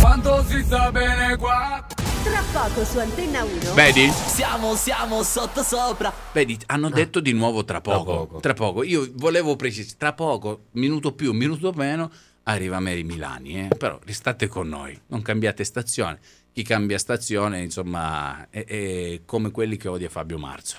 Quanto si sta bene qua? Tra poco su Antenna 1. Vedi? Siamo, siamo sotto sopra. Vedi, hanno detto di nuovo tra poco. Tra poco. Io volevo precisare, tra poco, minuto più, minuto meno, arriva Mary Milani, eh? Però restate con noi, non cambiate stazione. Chi cambia stazione, insomma, è, è come quelli che odia Fabio Marzo.